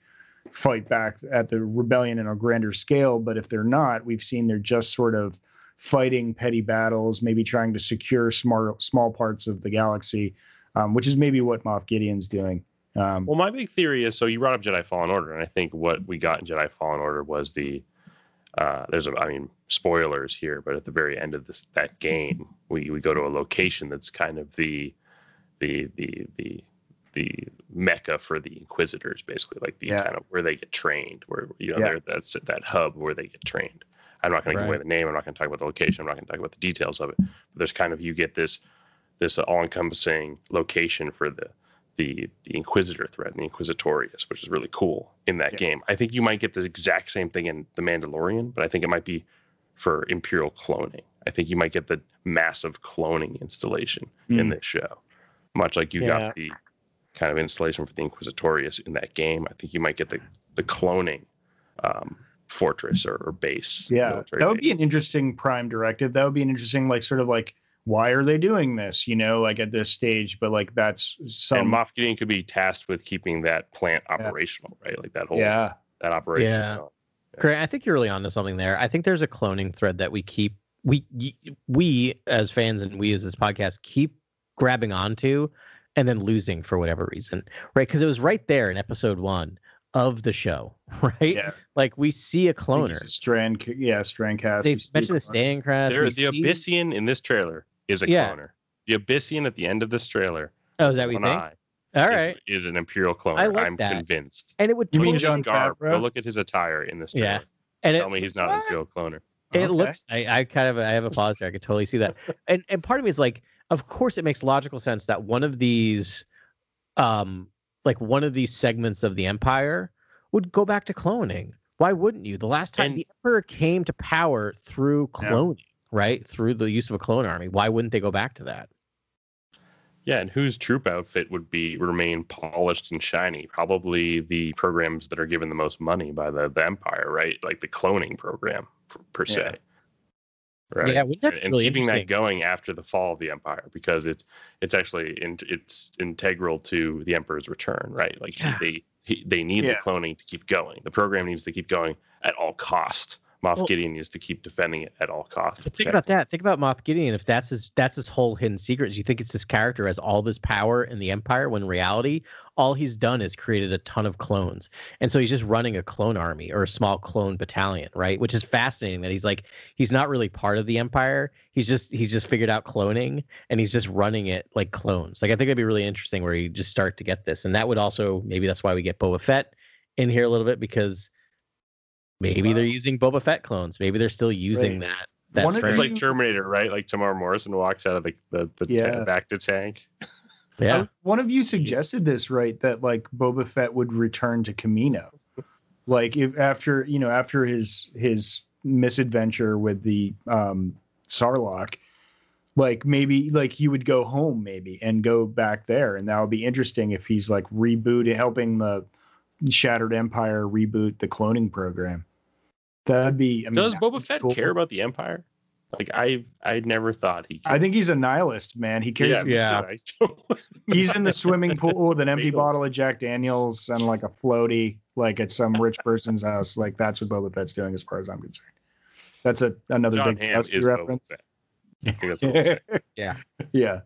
fight back at the rebellion in a grander scale but if they're not we've seen they're just sort of fighting petty battles maybe trying to secure small small parts of the galaxy um, which is maybe what moff gideon's doing um, Well, my big theory is so you brought up Jedi Fallen Order, and I think what we got in Jedi Fallen Order was the uh, there's a I mean spoilers here, but at the very end of this that game, we, we go to a location that's kind of the the the the the mecca for the Inquisitors, basically like the Yeah. kind of where they get trained, where you know Yeah. that's that hub where they get trained. I'm not going to give away the name. I'm not going to talk about the location. I'm not going to talk about the details of it. But there's kind of you get this this all-encompassing location for the the the Inquisitor threat and the Inquisitorius, which is really cool in that Yeah. game. I think you might get this exact same thing in The Mandalorian, but I think it might be for Imperial cloning. I think you might get the massive cloning installation in Mm. this show, much like you Yeah. got the kind of installation for the Inquisitorius in that game. I think you might get the the cloning um, fortress or, or base. Yeah, that would be an interesting prime directive. That would be an interesting, like, sort of like, why are they doing this? You know, like at this stage, but like that's some. and some. Moff Gideon could be tasked with keeping that plant operational, right? Like that whole yeah, that operation. Yeah. going. Grant, I think you're really onto something there. I think there's a cloning thread that we keep we we as fans and we as this podcast keep grabbing onto and then losing for whatever reason, right? Because it was right there in episode one of the show, *laughs* right? yeah. Like we see a I think cloner. it's a Strand, yeah, Strand cast. They mentioned the clone. staying crash. There, the see- Abyssian in this trailer is a Yeah. cloner. The Abyssian at the end of this trailer, Oh, is that what you think? eye, All is- is, an Imperial cloner. I like I'm that. convinced. And it would You mean Look totally- at his John garb. Go look at his attire in this trailer. Yeah. and Tell it, me he's not an? Imperial cloner. it Okay. looks I, I kind of I have a pause there. I could totally see that. And and part of me is like, of course it makes logical sense that one of these um like one of these segments of the empire would go back to cloning. Why wouldn't you? The last time And- the emperor came to power through cloning, right? Through the use of a clone army. Why wouldn't they go back to that? Yeah, and whose troop outfit would be remain polished and shiny? Probably the programs that are given the most money by the, the Empire, right? Like the cloning program per, per se. Yeah. Right. Yeah, wouldn't that be and really keeping that going after the fall of the empire because it's it's actually in, it's integral to the emperor's return right like Yeah. they he, they need Yeah. the cloning to keep going the program needs to keep going at all cost Moff Well- Gideon needs to keep defending it at all costs. Think about that. Think about Moff Gideon. If that's his that's his whole hidden secret, is you think it's this character has all this power in the Empire when reality, all he's done is created a ton of clones. And so he's just running a clone army or a small clone battalion, right? Which is fascinating that he's like he's not really part of the Empire. He's just he's just figured out cloning and he's just running it like clones. Like I think it'd be really interesting where you just start to get this. And that would also maybe that's why we get Boba Fett in here a little bit because maybe they're using Boba Fett clones. Maybe they're still using Right. that. That's One. It's like Terminator, right? Like Temuera Morrison walks out of the the, the Yeah. ta- back to tank. *laughs* Yeah. Uh, One of you suggested this, right? That like Boba Fett would return to Kamino, *laughs* like if after you know after his his misadventure with the um Sarlacc, like maybe like he would go home maybe and go back there, and that would be interesting if he's like rebooting, helping the Shattered Empire reboot the cloning program. That'd be. I mean, Does that'd Boba be Fett cool. care about the Empire? Like I I never thought he. I think he's a nihilist, man. He cares. me Yeah. too. I still- *laughs* He's in the swimming *laughs* pool with an empty Bagels. bottle of Jack Daniels and like a floaty, like at some rich person's house. Like that's what Boba Fett's doing, as far as I'm concerned. That's a another John big Hamm Husky Boba reference. Fett. I think that's what we'll say. *laughs* Yeah. yeah.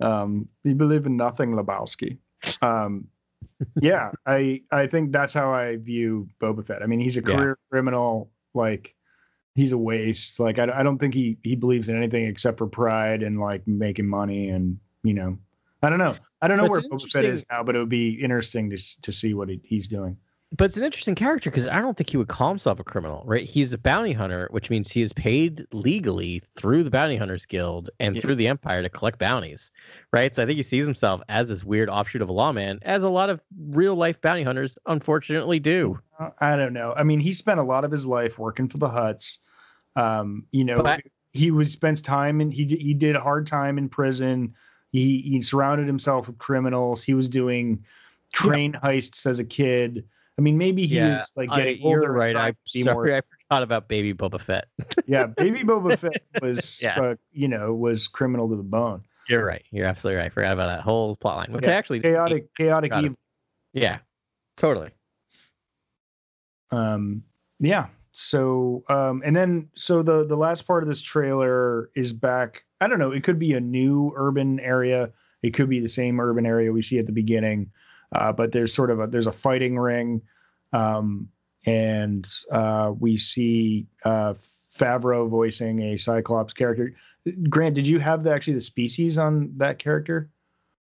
Um, you believe in nothing, Lebowski. Um, yeah, I I think that's how I view Boba Fett. I mean, he's a Yeah. career criminal. Like he's a waste. Like I, I don't think he he believes in anything except for pride and like making money and you know I don't know. I don't know where Boba Fett is now, but it would be interesting to to see what he, he's doing. But it's an interesting character because I don't think he would call himself a criminal, right? He's a bounty hunter, which means he is paid legally through the Bounty Hunters Guild and Yeah. through the Empire to collect bounties, right? So I think he sees himself as this weird offshoot of a lawman, as a lot of real life bounty hunters unfortunately do. Uh, I don't know. I mean, he spent a lot of his life working for the Hutts. Um, you know, But- he was spends time and he he did a hard time in prison. He he surrounded himself with criminals. He was doing train heists as a kid. I mean, maybe he Yeah, was like I- getting you're older. right. I'm be sorry, more- I forgot about Baby Boba Fett. *laughs* yeah, baby Boba Fett was, *laughs* Yeah. uh, you know, was criminal to the bone. You're right. You're absolutely right. I forgot about that whole plot line, which Yeah, I actually Chaotic, chaotic evil. Yeah, totally. um yeah so um and then so the the last part of this trailer is back i don't know it could be a new urban area it could be the same urban area we see at the beginning uh but there's sort of a there's a fighting ring um and uh we see uh favreau voicing a cyclops character grant did you have the, actually the species on that character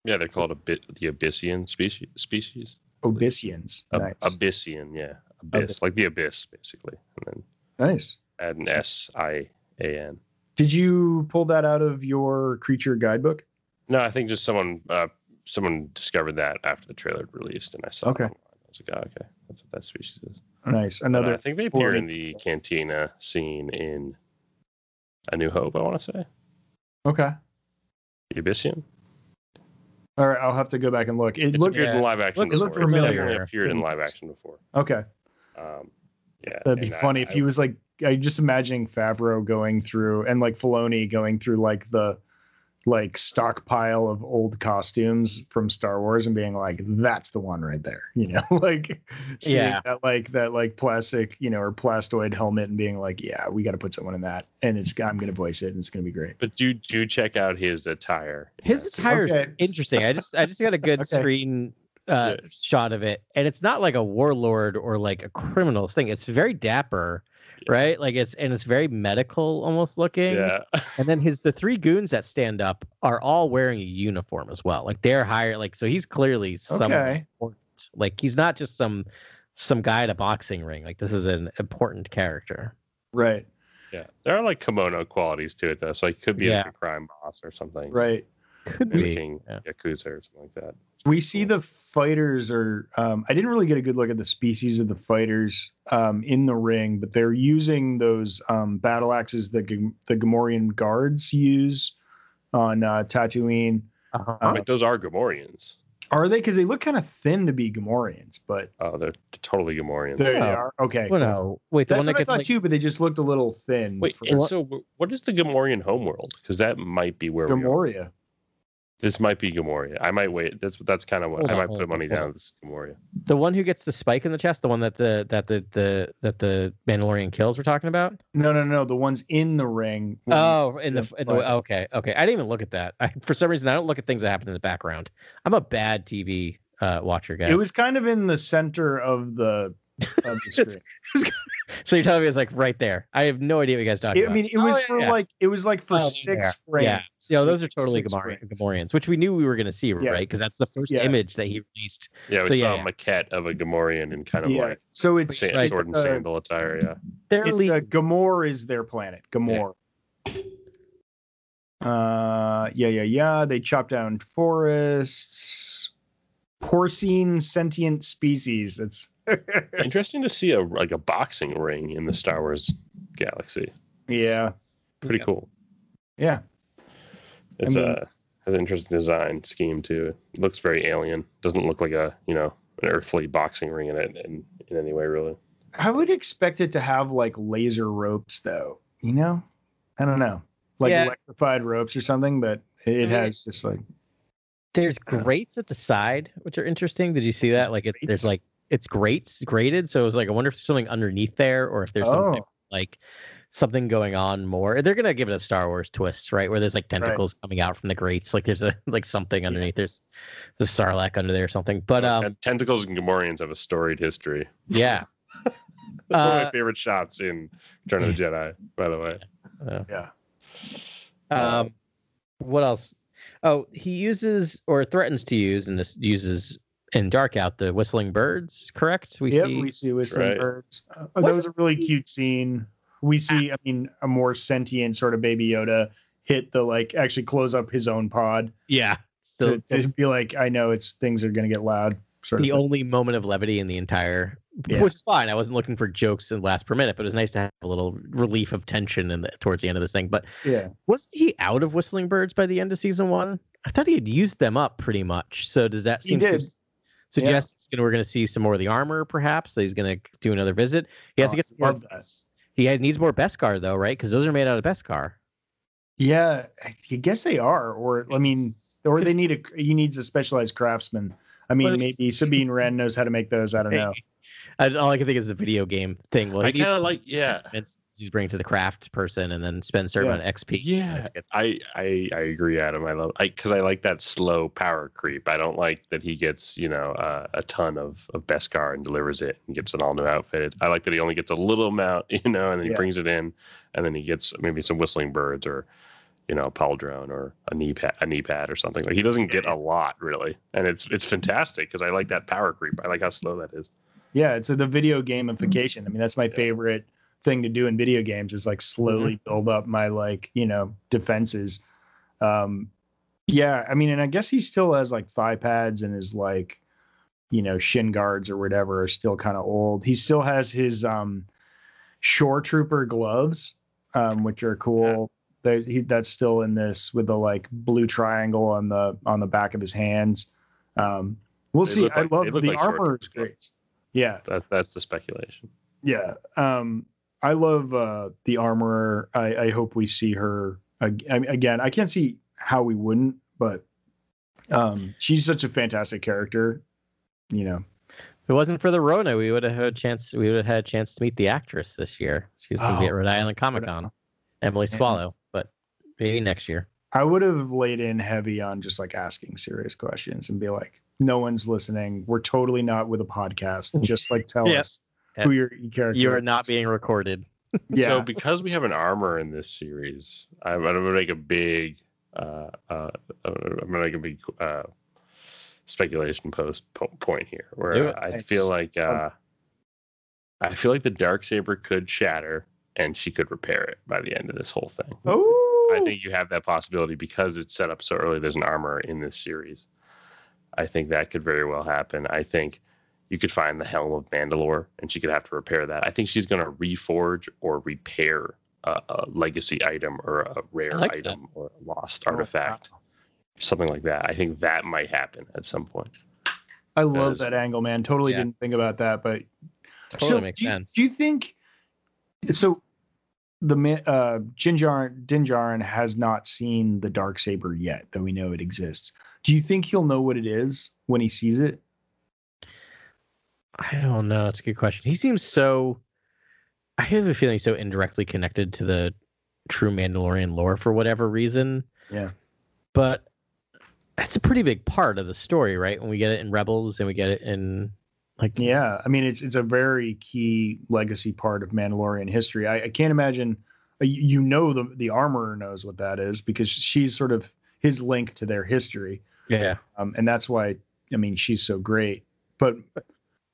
Yeah, they're called a bit the Abyssian species. Species. obyssians Ab- nice Abyssian, yeah, abyss, Abyss. like the abyss, basically, and then nice add an S I A N. did you pull that out of your creature guidebook No, I think just someone uh, someone discovered that after the trailer had released, and I saw. Okay. It. I was like, oh, okay, that's what that species is. Nice. Another I think they appear 40. in the cantina scene in A New Hope. I want to say okay. Abyssian. All right, I'll have to go back and look. It It's looked appeared in live action. Look- it looked. It's familiar. definitely appeared in live action before. okay. Um, yeah, That'd be and I- funny if I- he was like. I just imagining Favreau going through and like Filoni going through like the like stockpile of old costumes from Star Wars and being like, "That's the one right there," you know, *laughs* like Yeah. that like that like plastic, you know, or plastoid helmet and being like, "Yeah, we got to put someone in that," and it's I'm gonna voice it and it's gonna be great. But do do check out his attire. His Yes. attire is Okay. interesting. I just I just got a good *laughs* Okay. screen uh, Yeah. shot of it, and it's not like a warlord or like a criminals thing. It's very dapper, Yeah. Right? Like it's and it's very medical almost looking. Yeah, And then his the three goons that stand up are all wearing a uniform as well. Like they're higher. Like so he's clearly someone Okay. Like he's not just some some guy at a boxing ring. Like this is an important character. Right. yeah. There are like kimono qualities to it though, so he could be like a crime boss or something. Right. Could be. Mimicking Yeah. yakuza or something like that. We see the fighters are um, i didn't really get a good look at the species of the fighters um, in the ring but they're using those um, battle axes that G- the gamorrean guards use on uh, tatooine Uh-huh. Uh, Wait, those are Gamorreans. are they because they look kind of thin to be gamorreans but Oh, they're totally Gamorreans. there they Oh. are okay Well, no. Wait, that's one that what i thought like, too but they just looked a little thin Wait, for and so what is the Gamorrean homeworld? Because that might be where we are. gamoria This might be Gamoria. I might wait. That's that's kind of what Hold I on, might hold put money hold down. on. This Gamoria. The one who gets the spike in the chest, the one that the that the the that the Mandalorian kills. We're talking about. No, no, no. The ones in the ring. Oh, in the, the in the okay, okay. I didn't even look at that. I, for some reason, I don't look at things that happen in the background. I'm a bad TV uh, watcher, guys. It was kind of in the center of the of the screen. so you're telling me it's like right there. I have no idea what you guys talking I about. mean, it was Oh, for yeah. like it was like for Oh, six yeah. frames. Yeah, yeah, those are totally Six Gamorrean. Gamorreans, which we knew we were going to see, Yeah. right? Because that's the first Yeah. image that he released. Yeah, we So, saw yeah, a maquette of a Gamorrean in kind of Yeah. like So it's, sa- it's sword and uh, sandal attire. Yeah. They're It's le- uh, Gamorr is their planet. Gamorr. Uh, yeah, yeah, yeah. They chop down forests. Porcine sentient species. It's Interesting to see a like a boxing ring in the Star Wars galaxy. yeah, Pretty Yeah. cool. yeah. It's mean- uh has an interesting design scheme too. It looks very alien. Doesn't look like a you know an earthly boxing ring in it in, in any way really. I would expect it to have like laser ropes, though. You know, I don't know, like Yeah. electrified ropes or something. But it mean, has just like there's grates at the side, which are interesting. Did you see that? Like it, there's like it's grates graded. so it was like I wonder if there's something underneath there, or if there's Oh. something like something going on more. They're gonna give it a Star Wars twist, right? Where there's like tentacles coming out from the grates, like there's a like something underneath. There's the Sarlacc under there or something. But Uh, um, tentacles and Gamorreans have a storied history. yeah, *laughs* That's one of Uh, my favorite shots in Return of the Jedi, by the way. yeah. Um, what else? Oh, he uses or threatens to use, and this uses in Dark Out the whistling birds. Correct? We yep, see. we see whistling right. birds. Uh, that Wasn't a really cute scene. We see, I mean, a more sentient sort of baby Yoda hit the like actually close up his own pod yeah. to, Still, to be like, I know it's things are gonna get loud. Sort the of thing. only moment of levity in the entire, Yeah. which is fine. I wasn't looking for jokes and last per minute, but it was nice to have a little relief of tension in the, towards the end of this thing. But yeah. was he out of whistling birds by the end of season one? I thought he had used them up pretty much. So does that seem to did. s- suggest it's gonna, we're going to see some more of the armor? Perhaps that he's going to do another visit. He has Oh, to get some more. that. He has, needs more Beskar though, right? Because those are made out of Beskar. Yeah, I guess they are, or I mean, or they need a he needs a specialized craftsman. I mean, maybe Sabine Wren knows how to make those. I don't know. I, all I can think is the video game thing. Well, I kind of like, yeah, he's bringing to the craft person, and then spend serve Yeah. on XP. yeah. I, I, I agree, Adam. I love, I because I like that slow power creep. I don't like that he gets, you know, uh, a ton of of Beskar and delivers it and gets an all new outfit. I like that he only gets a little amount, *laughs* you know, and then he Yeah. brings it in, and then he gets maybe some whistling birds or, you know, a pauldron or a knee pad, a knee pad or something. Like he doesn't get a lot really, and it's it's fantastic because I like that power creep. I like how slow that is. Yeah, it's a, the video gamification. I mean, that's my favorite thing to do in video games is like slowly Mm-hmm. build up my like you know defenses. Um, yeah, I mean, and I guess he still has like thigh pads and his like you know shin guards or whatever are still kind of old. He still has his um shore trooper gloves, um, which are cool. That he that's still in this with the like blue triangle on the on the back of his hands. Um, we'll They see. look I love the like armor is great. Yeah, That that's the speculation. yeah. Um, I love uh, the armorer. I, I hope we see her ag- I- again. I can't see how we wouldn't, but um, she's such a fantastic character. You know, If it wasn't for the Rona, we would have had a chance. We would have had a chance to meet the actress this year. She's going to be Oh, at Rhode Island Comic Con, Emily Yeah. Swallow. But maybe next year. I would have laid in heavy on just like asking serious questions and be like, "No one's listening. We're totally not with a podcast. *laughs* Just like tell Yeah. us who your character. You are not being recorded. *laughs* Yeah. So because we have an armor in this series, I'm, I'm gonna make a big, uh, uh, I'm gonna make a big uh, speculation post po- point here, where it. I Thanks. feel like uh, I feel like the dark saber could shatter, and she could repair it by the end of this whole thing. oh, I think you have that possibility because it's set up so early. There's an armor in this series. I think that could very well happen. I think you could find the helm of Mandalore, and she could have to repair that. I think she's going to reforge or repair a, a legacy item or a rare like that. item or a lost Oh, artifact, something like that. I think that might happen at some point. I love that angle, man. Totally Yeah. didn't think about that, but Totally So makes do you, sense. Do you think so? The uh, Jinjar Din Djarin has not seen the dark saber yet, though we know it exists. Do you think he'll know what it is when he sees it? I don't know. It's a good question. He seems so. I have a feeling so indirectly connected to the true Mandalorian lore for whatever reason. Yeah. But that's a pretty big part of the story, right? When we get it in Rebels and we get it in like Yeah, I mean it's it's a very key legacy part of Mandalorian history. I, I can't imagine uh, you know the the armorer knows what that is because she's sort of his link to their history, yeah. um, and that's why I mean she's so great. But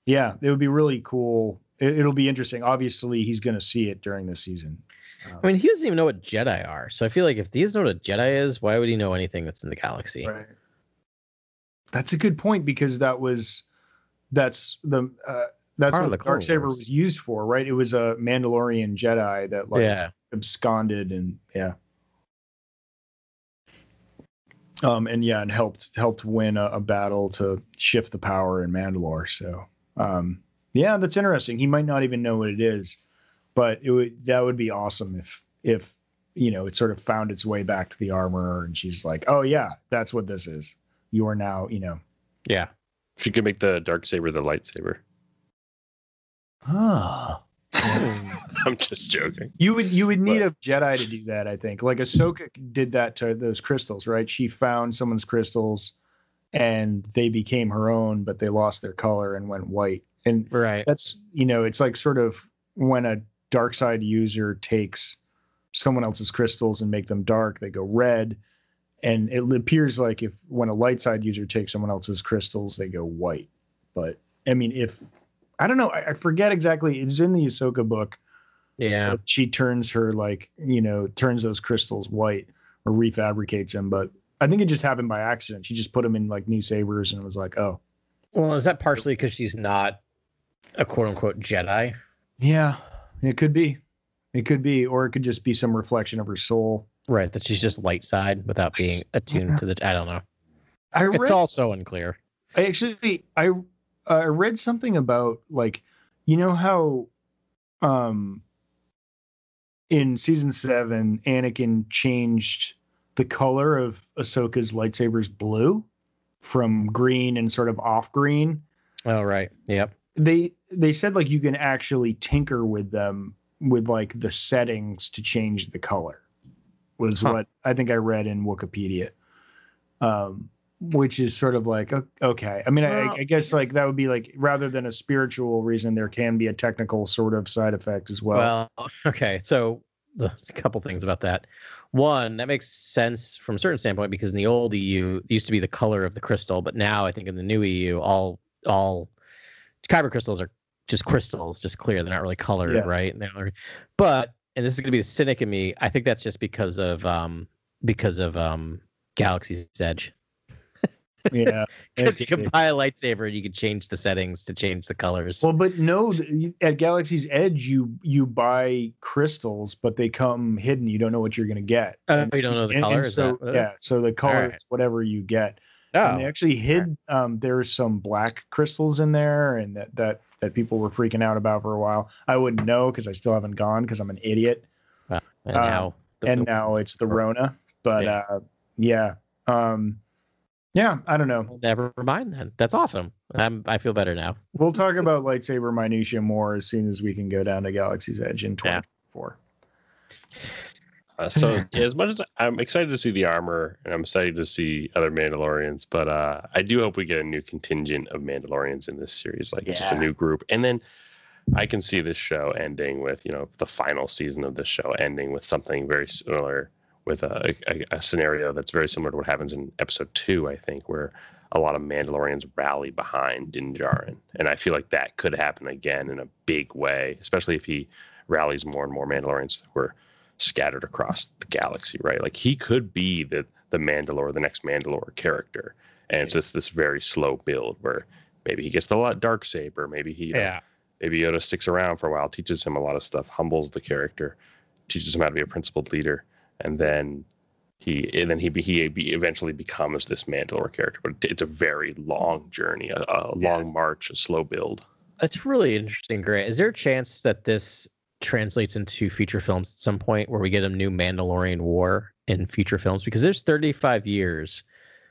yeah, it would be really cool. It, it'll be interesting. Obviously, he's going to see it during the season. I mean, he doesn't even know what Jedi are. So I feel like if he doesn't know what a Jedi is, why would he know anything that's in the galaxy? Right. That's a good point because that was that's the uh, that's Part what the dark saber was used for, right? It was a Mandalorian Jedi that like yeah. absconded and yeah. Um and yeah, and helped helped win a, a battle to shift the power in Mandalore. So um yeah, that's interesting. He might not even know what it is, but it would that would be awesome if if you know it sort of found its way back to the armor and she's like, Oh yeah, that's what this is. You are now, you know. Yeah. She could make the dark saber the lightsaber. Ah. *laughs* I'm just joking. You would you would need a Jedi to do that, I think. Like Ahsoka did that to those crystals, right? She found someone's crystals and they became her own, but they lost their color and went white. And right. that's you know, it's like sort of when a dark side user takes someone else's crystals and make them dark, they go red. And it appears like if when a light side user takes someone else's crystals, they go white. But I mean, if I don't know, I, I forget exactly. It's in the Ahsoka book Yeah. she turns her like you know turns those crystals white or refabricates them but i think it just happened by accident she just put them in like new sabers and it was like oh Well, is that partially because she's not a quote unquote Jedi? yeah it could be it could be or it could just be some reflection of her soul Right. That she's just light side without being attuned to the. I don't know. i read It's also unclear. I actually i i read something about like you know how um in season seven anakin changed the color of ahsoka's lightsabers blue from green and sort of off green Oh, right. Yep. they they said like you can actually tinker with them with like the settings to change the color was Huh. what i think i read in wikipedia um which is sort of like okay i mean Well, I, I guess like that would be like rather than a spiritual reason there can be a technical sort of side effect as well, Well, *laughs* okay. So a couple things about that. One, that makes sense from a certain standpoint because in the old EU, it used to be the color of the crystal, but now I think in the new EU, all all kyber crystals are just crystals, just clear. They're not really colored, Yeah. right? Are- But and this is going to be the cynic in me. I think that's just because of um because of um Galaxy's Edge. *laughs* yeah *laughs* Because you can buy a lightsaber and you can change the settings to change the colors. well but no at galaxy's edge you you buy crystals but they come hidden you don't know what you're going to get Oh, you don't know the And- color? and so that- uh, yeah so the color Alright. is whatever you get Oh, and they actually hid um there's some black crystals in there and that that that people were freaking out about for a while i wouldn't know because i still haven't gone because i'm an idiot and um, now the- and now it's the rona but Yeah. uh yeah um yeah i don't know Never mind then. That's awesome. I'm I feel better now. we'll talk about lightsaber minutia more as soon as we can go down to galaxy's edge in Yeah. 2024 Uh, so *laughs* yeah, as much as I'm excited to see the armor and I'm excited to see other Mandalorians, but uh, I do hope we get a new contingent of Mandalorians in this series, like just a new group. And then I can see this show ending with, you know, the final season of this show ending with something very similar, with a, a, a scenario that's very similar to what happens in episode two, I think, where a lot of Mandalorians rally behind Din Djarin. And I feel like that could happen again in a big way, especially if he rallies more and more Mandalorians who are scattered across the galaxy, right? Like he could be the the Mandalore, the next Mandalore character. And it's just this very slow build where maybe he gets the lot dark saber, maybe he yeah. know, maybe Yoda sticks around for a while, teaches him a lot of stuff, humbles the character, teaches him how to be a principled leader, and then he and then he be, he be eventually becomes this Mandalore character. But it's a very long journey, a, a long march, a slow build. That's really interesting, Grant. Is there a chance that this translates into feature films at some point where we get a new Mandalorian war in future films? Because there's 35 years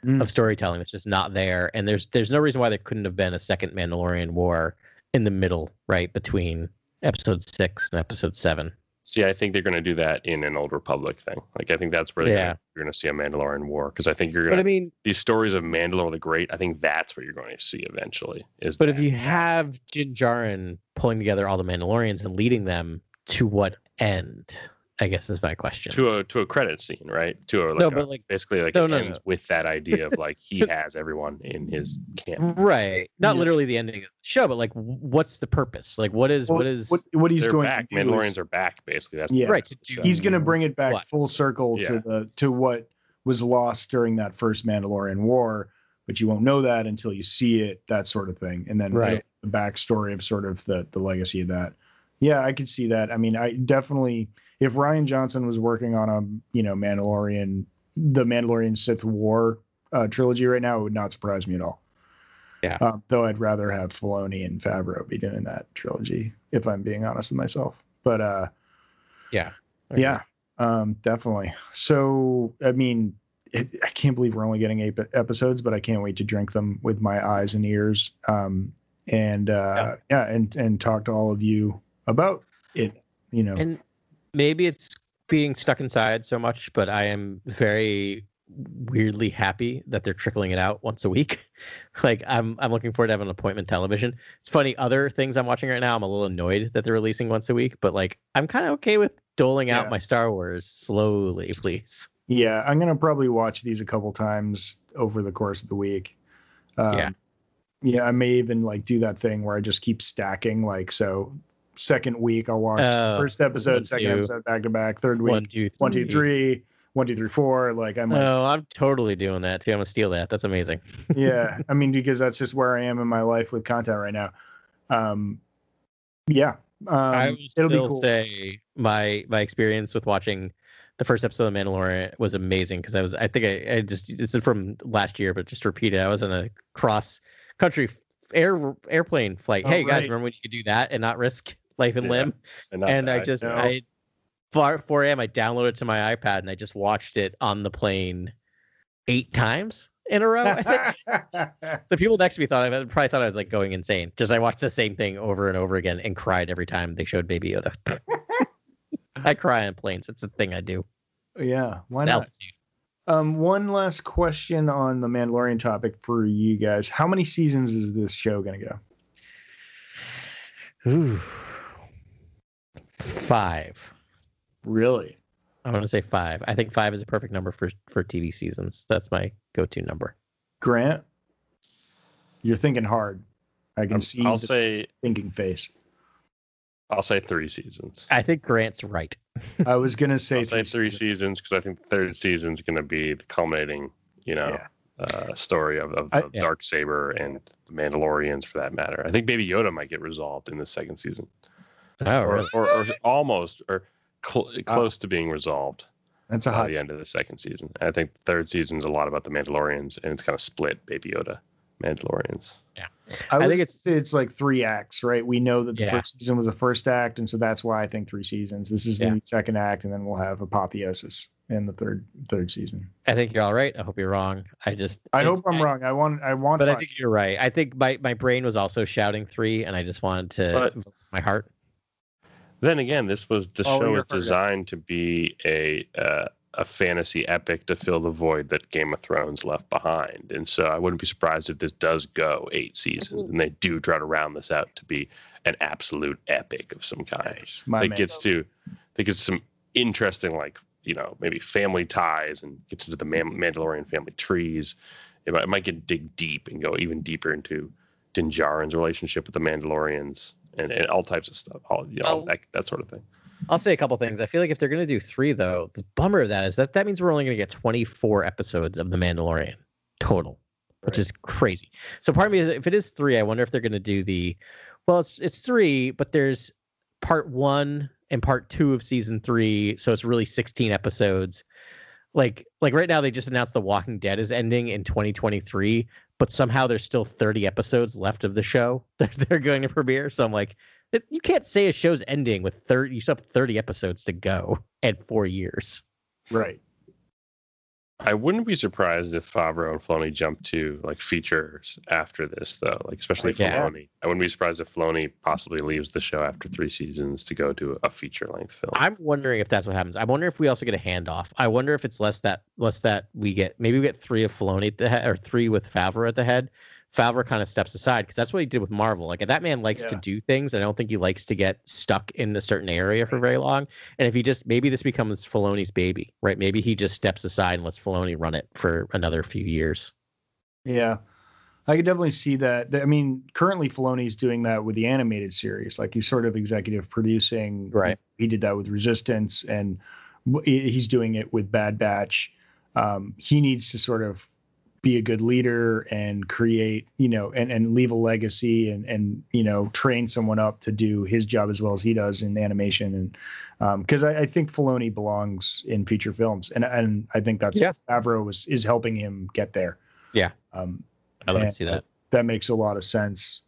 Mm. of storytelling that's just not there, and there's there's no reason why there couldn't have been a second Mandalorian war in the middle, right between episode six and episode seven. See, I think they're going to do that in an Old Republic thing. Like, I think that's where Yeah. you're going to see a Mandalorian war because I think you're But going I to mean, these stories of Mandalore the Great. I think that's what you're going to see eventually. Is but if you have Djarin pulling together all the Mandalorians and leading them to what end? I guess is my question. to a to a credit scene, right? To a like, no, but like basically like No, it no, ends no. with that idea of like he *laughs* has everyone in his camp. right, not Yeah. literally the ending of the show, but like, what's the purpose? Like, what is Well, what is what, what he's going back. to do Mandalorians is- are back. Basically, that's Yeah. right to do? show. he's going to bring it back What? full circle Yeah. to the to what was lost during that first Mandalorian war, but you won't know that until you see it, that sort of thing, and then Right. the backstory of sort of the the legacy of that. Yeah, I could see that. I mean, I definitely if Rian Johnson was working on a you know Mandalorian, the Mandalorian Sith War uh, trilogy right now, it would not surprise me at all. Yeah. Um, though I'd rather have Filoni and Favreau be doing that trilogy, if I'm being honest with myself. But uh, yeah, yeah, um, definitely. So, I mean, it, I can't believe we're only getting eight episodes, but I can't wait to drink them with my eyes and ears. Um, and uh, yeah. and and talk to all of you about it. You know, and maybe it's being stuck inside so much, but I am very weirdly happy that they're trickling it out once a week. *laughs* like I'm I'm looking forward to having an appointment television. It's funny, other things I'm watching right now, I'm a little annoyed that they're releasing once a week, but like I'm kind of okay with doling Yeah. out my Star Wars slowly, *laughs* please. yeah, I'm gonna probably watch these a couple times over the course of the week. Um, Yeah. Yeah, I may even like do that thing where I just keep stacking. Like, so second week I'll watch Oh, first episode, one, second two. episode back to back. Third week, One, two, three. one, two, three, one, two, three, four. Like I'm like, Oh, I'm totally doing that too. I'm gonna steal that. That's amazing. *laughs* yeah. I mean, because that's just where I am in my life with content right now. Um, yeah. Um, I be still cool. say my my experience with watching the first episode of Mandalorian was amazing because I was I think I, I just this is from last year, but just to repeat it, I was on a cross country air airplane flight. Oh, hey guys, remember when you could do that and not risk life and Yeah, limb? And, and I just no. I 4 4 a.m. I downloaded it to my iPad and I just watched it on the plane eight times in a row. I *laughs* think. *laughs* the people next to me thought I probably thought I was like going insane. Just I watched the same thing over and over again and cried every time they showed Baby Yoda. *laughs* I cry on planes. It's a thing I do. yeah. Why not? Altitude. Um, one last question on the Mandalorian topic for you guys. How many seasons is this show going to go? Ooh. Five. Really? I want to say five. I think five is a perfect number for for TV seasons. That's my go-to number. Grant, you're thinking hard. I can see I'll the say thinking face. I'll say three seasons. I think Grant's right. I was going to say *laughs* I'll say three seasons. seasons because I think the third season's going to be the culminating, you know, uh, story of, of, I- of Yeah. Dark Saber and the Mandalorians for that matter. I think Baby Yoda might get resolved in the second season, Oh, or, really? or, or almost or cl- Ah. close to being resolved That's a by hot. the end of the second season. I think the third season's a lot about the Mandalorians, and it's kind of split Baby Yoda, Mandalorians. I, I think it's it's like three acts, right? We know that the Yeah. first season was the first act, and so that's why I think three seasons. This is Yeah. the second act, and then we'll have apotheosis in the third third season. I think you're all right. I hope you're wrong. I just I hope I'm wrong. I want I want, But I think you're right. I think my, my brain was also shouting three, and I just wanted to But- my heart. Then again, this was the Follow show was designed to be a uh, a fantasy epic to fill the void that Game of Thrones left behind, and so I wouldn't be surprised if this does go eight seasons, and they do try to round this out to be an absolute epic of some kind. My that man. gets to that gets some interesting like you know maybe family ties and gets into the Man- Mandalorian family trees. It might, it might get dig deep and go even deeper into Din Djarin's relationship with the Mandalorians and, and all types of stuff, all you know, Oh. that, that sort of thing. I'll say a couple things. I feel like if they're going to do three, though, the bummer of that is that that means we're only going to get 24 episodes of The Mandalorian total, which Right. is crazy. So part of me, is, if it is three, I wonder if they're going to do the, well, it's it's three, but there's part one and part two of season three, so it's really 16 episodes. Like like right now, they just announced The Walking Dead is ending in 2023, but somehow there's still 30 episodes left of the show *laughs* that they're going to premiere. So I'm like, you can't say a show's ending with 30 you still have 30 episodes to go and four years right. I wouldn't be surprised if Favreau and Filoni jump to like features after this, though. Like especially Yeah. Filoni. I wouldn't be surprised if Filoni possibly leaves the show after three seasons to go to a feature length film. I'm wondering if that's what happens. I wonder if we also get a handoff. I wonder if it's less that less that we get maybe we get three of Filoni at the head or three with Favreau at the head. Favreau kind of steps aside because that's what he did with Marvel. Like that man likes to do things. I don't think he likes to get stuck in a certain area for very long. And if he just maybe this becomes Filoni's baby, right? Maybe he just steps aside and lets Filoni run it for another few years. Yeah. I could definitely see that. I mean, currently Filoni's doing that with the animated series. Like he's sort of executive producing. Right. He did that with Resistance, and he's doing it with Bad Batch. Um, he needs to sort of be a good leader and create, you know, and, and leave a legacy and and you know train someone up to do his job as well as he does in animation. And um, because I, I think Filoni belongs in feature films, and and I think that's Yeah. Favreau was is helping him get there. Yeah. Um, I'd love to see that. That makes a lot of sense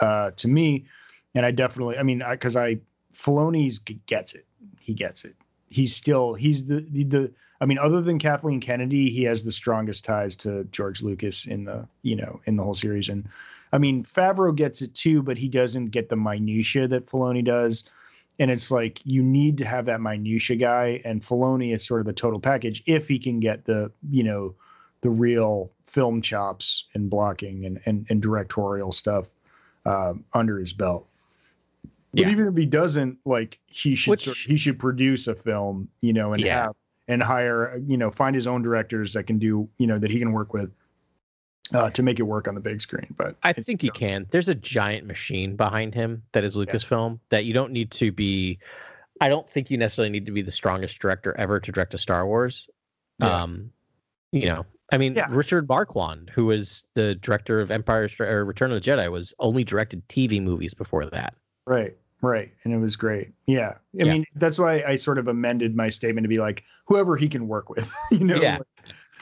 uh, to me, and I definitely, I mean, because I, Filoni's gets it. He gets it. He's still he's the, the the. I mean, other than Kathleen Kennedy, he has the strongest ties to George Lucas in the you know in the whole series. And I mean, Favreau gets it too, but he doesn't get the minutia that Filoni does. And it's like you need to have that minutia guy, and Filoni is sort of the total package if he can get the you know the real film chops and blocking and and, and directorial stuff um, under his belt. But Yeah. even if he doesn't, like he should Which- sort- he should produce a film, you know, and Yeah. have and hire, you know, find his own directors that can do, you know, that he can work with uh, to make it work on the big screen. But I think he can. There's a giant machine behind him that is Lucasfilm that you don't need to be. I don't think you necessarily need to be the strongest director ever to direct a Star Wars. Yeah. Um, you know, I mean, Yeah. Richard Marquand, who was the director of Empire or Return of the Jedi, was only directed TV movies before that. Right, right, and it was great. Yeah, I Yeah. mean that's why I sort of amended my statement to be like whoever he can work with, *laughs* you know, Yeah. like,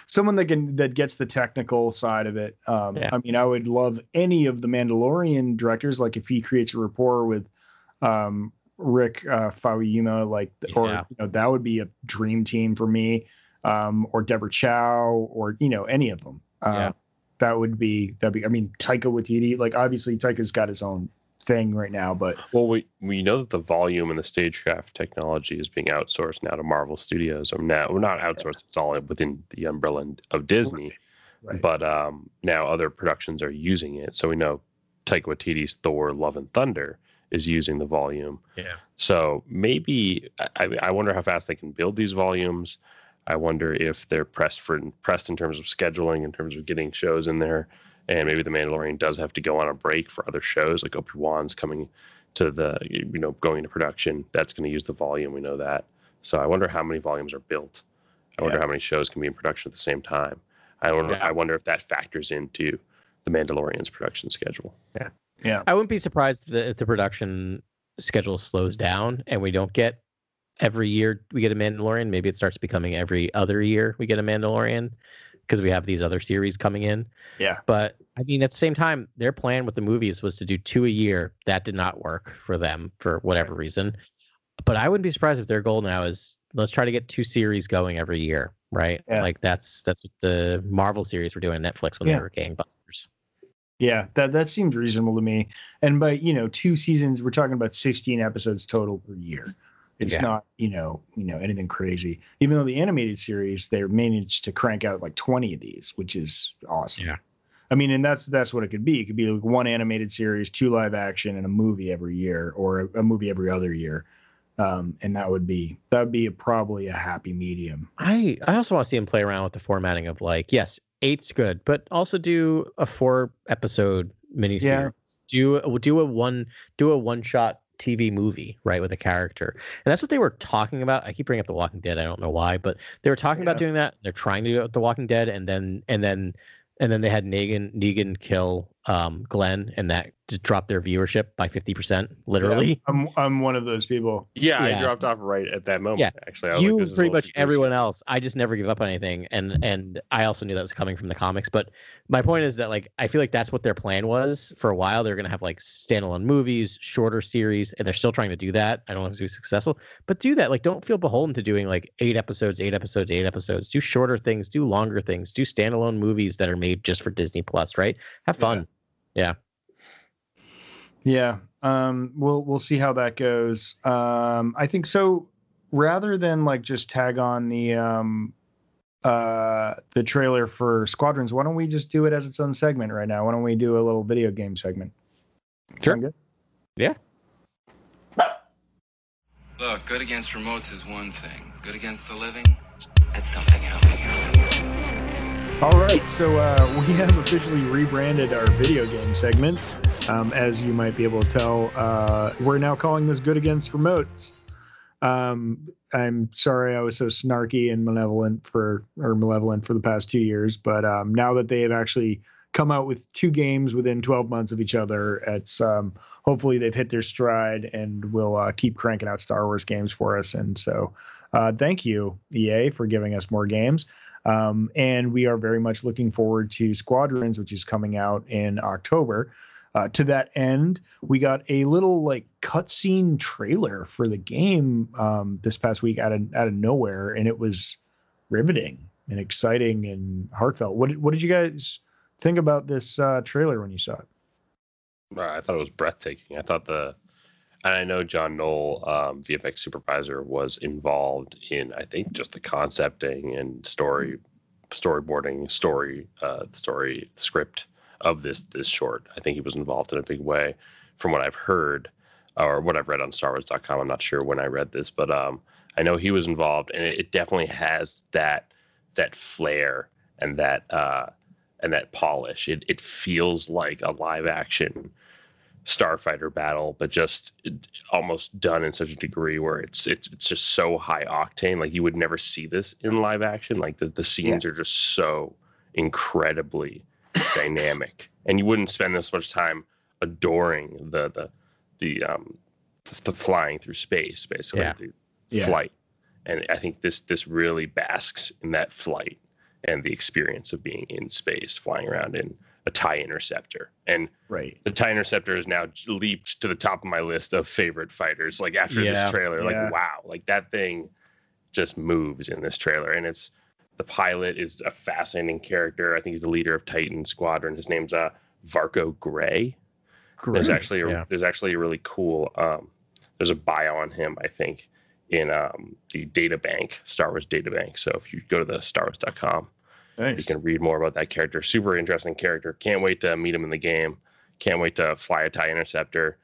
someone that can that gets the technical side of it. Um, Yeah. I mean, I would love any of the Mandalorian directors, like if he creates a rapport with um, Rick uh, like, or you know, that would be a dream team for me. Um, or Deborah Chow, or you know, any of them. Uh, Yeah. That would be that'd be. I mean, Taika Waititi. Like, obviously, Taika's got his own thing right now, but Well, we we know that the volume and the stagecraft technology is being outsourced now to Marvel Studios. Or now, well, not outsourced; it's all within the umbrella of Disney. Right. But um, now other productions are using it. So we know Taika Waititi's Thor: Love and Thunder is using the volume. Yeah. So maybe I, I wonder how fast they can build these volumes. I wonder if they're pressed for pressed in terms of scheduling, in terms of getting shows in there, and maybe the Mandalorian does have to go on a break for other shows, like Obi Wan's coming to the you know going to production. That's going to use the volume. We know that. So I wonder how many volumes are built. I wonder Yeah. how many shows can be in production at the same time. I wonder. Yeah. I wonder if that factors into the Mandalorian's production schedule. yeah, yeah. I wouldn't be surprised if the, if the production schedule slows down and we don't get every year we get a Mandalorian. Maybe it starts becoming every other year we get a Mandalorian because we have these other series coming in. yeah, But I mean, at the same time, their plan with the movies was to do two a year. That did not work for them for whatever reason. But I wouldn't be surprised if their goal now is let's try to get two series going every year, right? Yeah. Like that's that's what the Marvel series were doing on Netflix when Yeah. they were gangbusters. yeah. That that seems reasonable to me. And by you know two seasons, we're talking about sixteen episodes total per year. It's Yeah. not you know you know anything crazy. Even though the animated series they managed to crank out like twenty of these, which is awesome. Yeah. I mean, and that's that's what it could be. It could be like one animated series, two live action, and a movie every year, or a, a movie every other year. Um, and that would be that would be a, probably a happy medium. I I also want to see him play around with the formatting of like, yes, eight's good, but also do a four episode miniseries. Yeah. Do a- do a one do a one shot TV movie, right, with a character. And that's what they were talking about. I keep bringing up The Walking Dead. I don't know why, but they were talking about doing that. They're trying to do it with The Walking Dead, and then and then and then they had Negan Negan kill um, Glenn and that to drop their viewership by 50%, literally. I'm I'm one of those people. Yeah, Yeah. I dropped off right at that moment. Yeah. actually, I was you like, this pretty little much everyone else i just never give up on anything and and i also knew that was coming from the comics but my point is that like i feel like that's what their plan was for a while they're going to have like standalone movies shorter series and they're still trying to do that i don't want to it's successful but do that like don't feel beholden to doing like eight episodes eight episodes eight episodes do shorter things do longer things do standalone movies that are made just for disney plus right have fun Yeah. Um, we'll we'll see how that goes. Um, I think so. Rather than like just tag on the um, uh, the trailer for Squadrons, why don't we just do it as its own segment right now? Why don't we do a little video game segment? Sure. Sound good? Look, good against remotes is one thing. Good against the living, that's something else. All right, so uh, we have officially rebranded our video game segment. Um, as you might be able to tell, uh, we're now calling this "Good Against Remotes." Um, I'm sorry I was so snarky and malevolent for or malevolent for the past two years, but um, now that they have actually come out with two games within 12 months of each other, it's um, hopefully they've hit their stride and will uh, keep cranking out Star Wars games for us. And so, uh, thank you EA for giving us more games. Um, and we are very much looking forward to Squadrons, which is coming out in October. Uh, to that end, we got a little like cutscene trailer for the game um, this past week out of out of nowhere, and it was riveting and exciting and heartfelt. What did, what did you guys think about this uh, trailer when you saw it? I thought it was breathtaking. I thought the, and I know John Knoll, um, VFX supervisor, was involved in I think just the concepting and story, storyboarding, story, uh, story script of this this short. I think he was involved in a big way, from what I've heard, or what I've read on StarWars.com. I'm not sure when I read this, but um, I know he was involved, and it, it definitely has that that flair and that uh, and that polish. It it feels like a live action starfighter battle, but just almost done in such a degree where it's it's it's just so high octane. Like you would never see this in live action. Like the, the scenes are just so incredibly dynamic. *laughs* And you wouldn't spend this much time adoring the the the um the flying through space, basically Yeah. the Yeah. flight. And I think this this really basks in that flight and the experience of being in space, flying around in a tie interceptor. And Right. the tie interceptor has now leaped to the top of my list of favorite fighters. Like after Yeah. this trailer, Yeah. like wow, like that thing just moves in this trailer. And it's the pilot is a fascinating character. I think he's the leader of Titan Squadron. His name's uh Varko Grey. There's actually a, Yeah. there's actually a really cool um there's a bio on him, I think, in um the data bank, Star Wars data bank. So if you go to the starwars.com, you can read more about that character. Super interesting character. Can't wait to meet him in the game. Can't wait to fly a tie interceptor.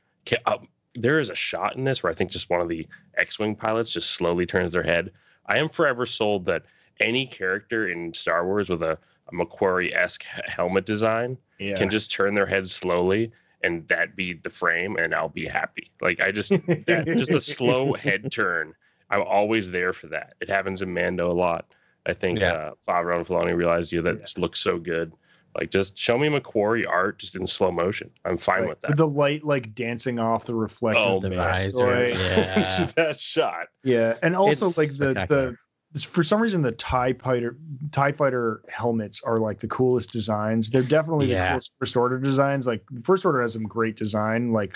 Uh, there is a shot in this where I think just one of the X-wing pilots just slowly turns their head. I am forever sold that any character in Star Wars with a, a McQuarrie-esque helmet design Yeah. can just turn their head slowly and that be the frame and I'll be happy. Like I just that just a *laughs* slow head turn. I'm always there for that. It happens in Mando a lot. I think Yeah. uh, Favreau and Filoni realized you that Yeah. looks so good. Like just show me McQuarrie art just in slow motion. I'm fine Right. with that. the light like dancing off the reflective Oh, visor *laughs* yeah *laughs* that shot. Yeah, and also It's like the the for some reason the tie fighter tie fighter helmets are like the coolest designs they're definitely the coolest first order designs like first order has some great design like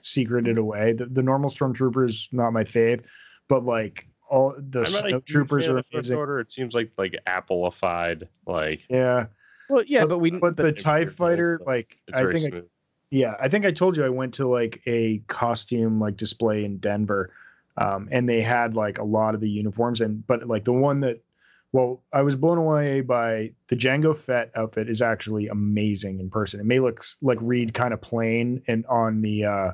secreted away the, the normal stormtroopers not my fave but like all the I'm not a snow huge troopers fan are of First amazing order. It seems like like Appleified. Like yeah well yeah but, but we but the but- tie fighter but like i think I, yeah i think i told you i went to like a costume like display in denver um, and they had like a lot of the uniforms and but like the one that well i was blown away by the jango fett outfit is actually amazing in person it may look like read kind of plain and on the uh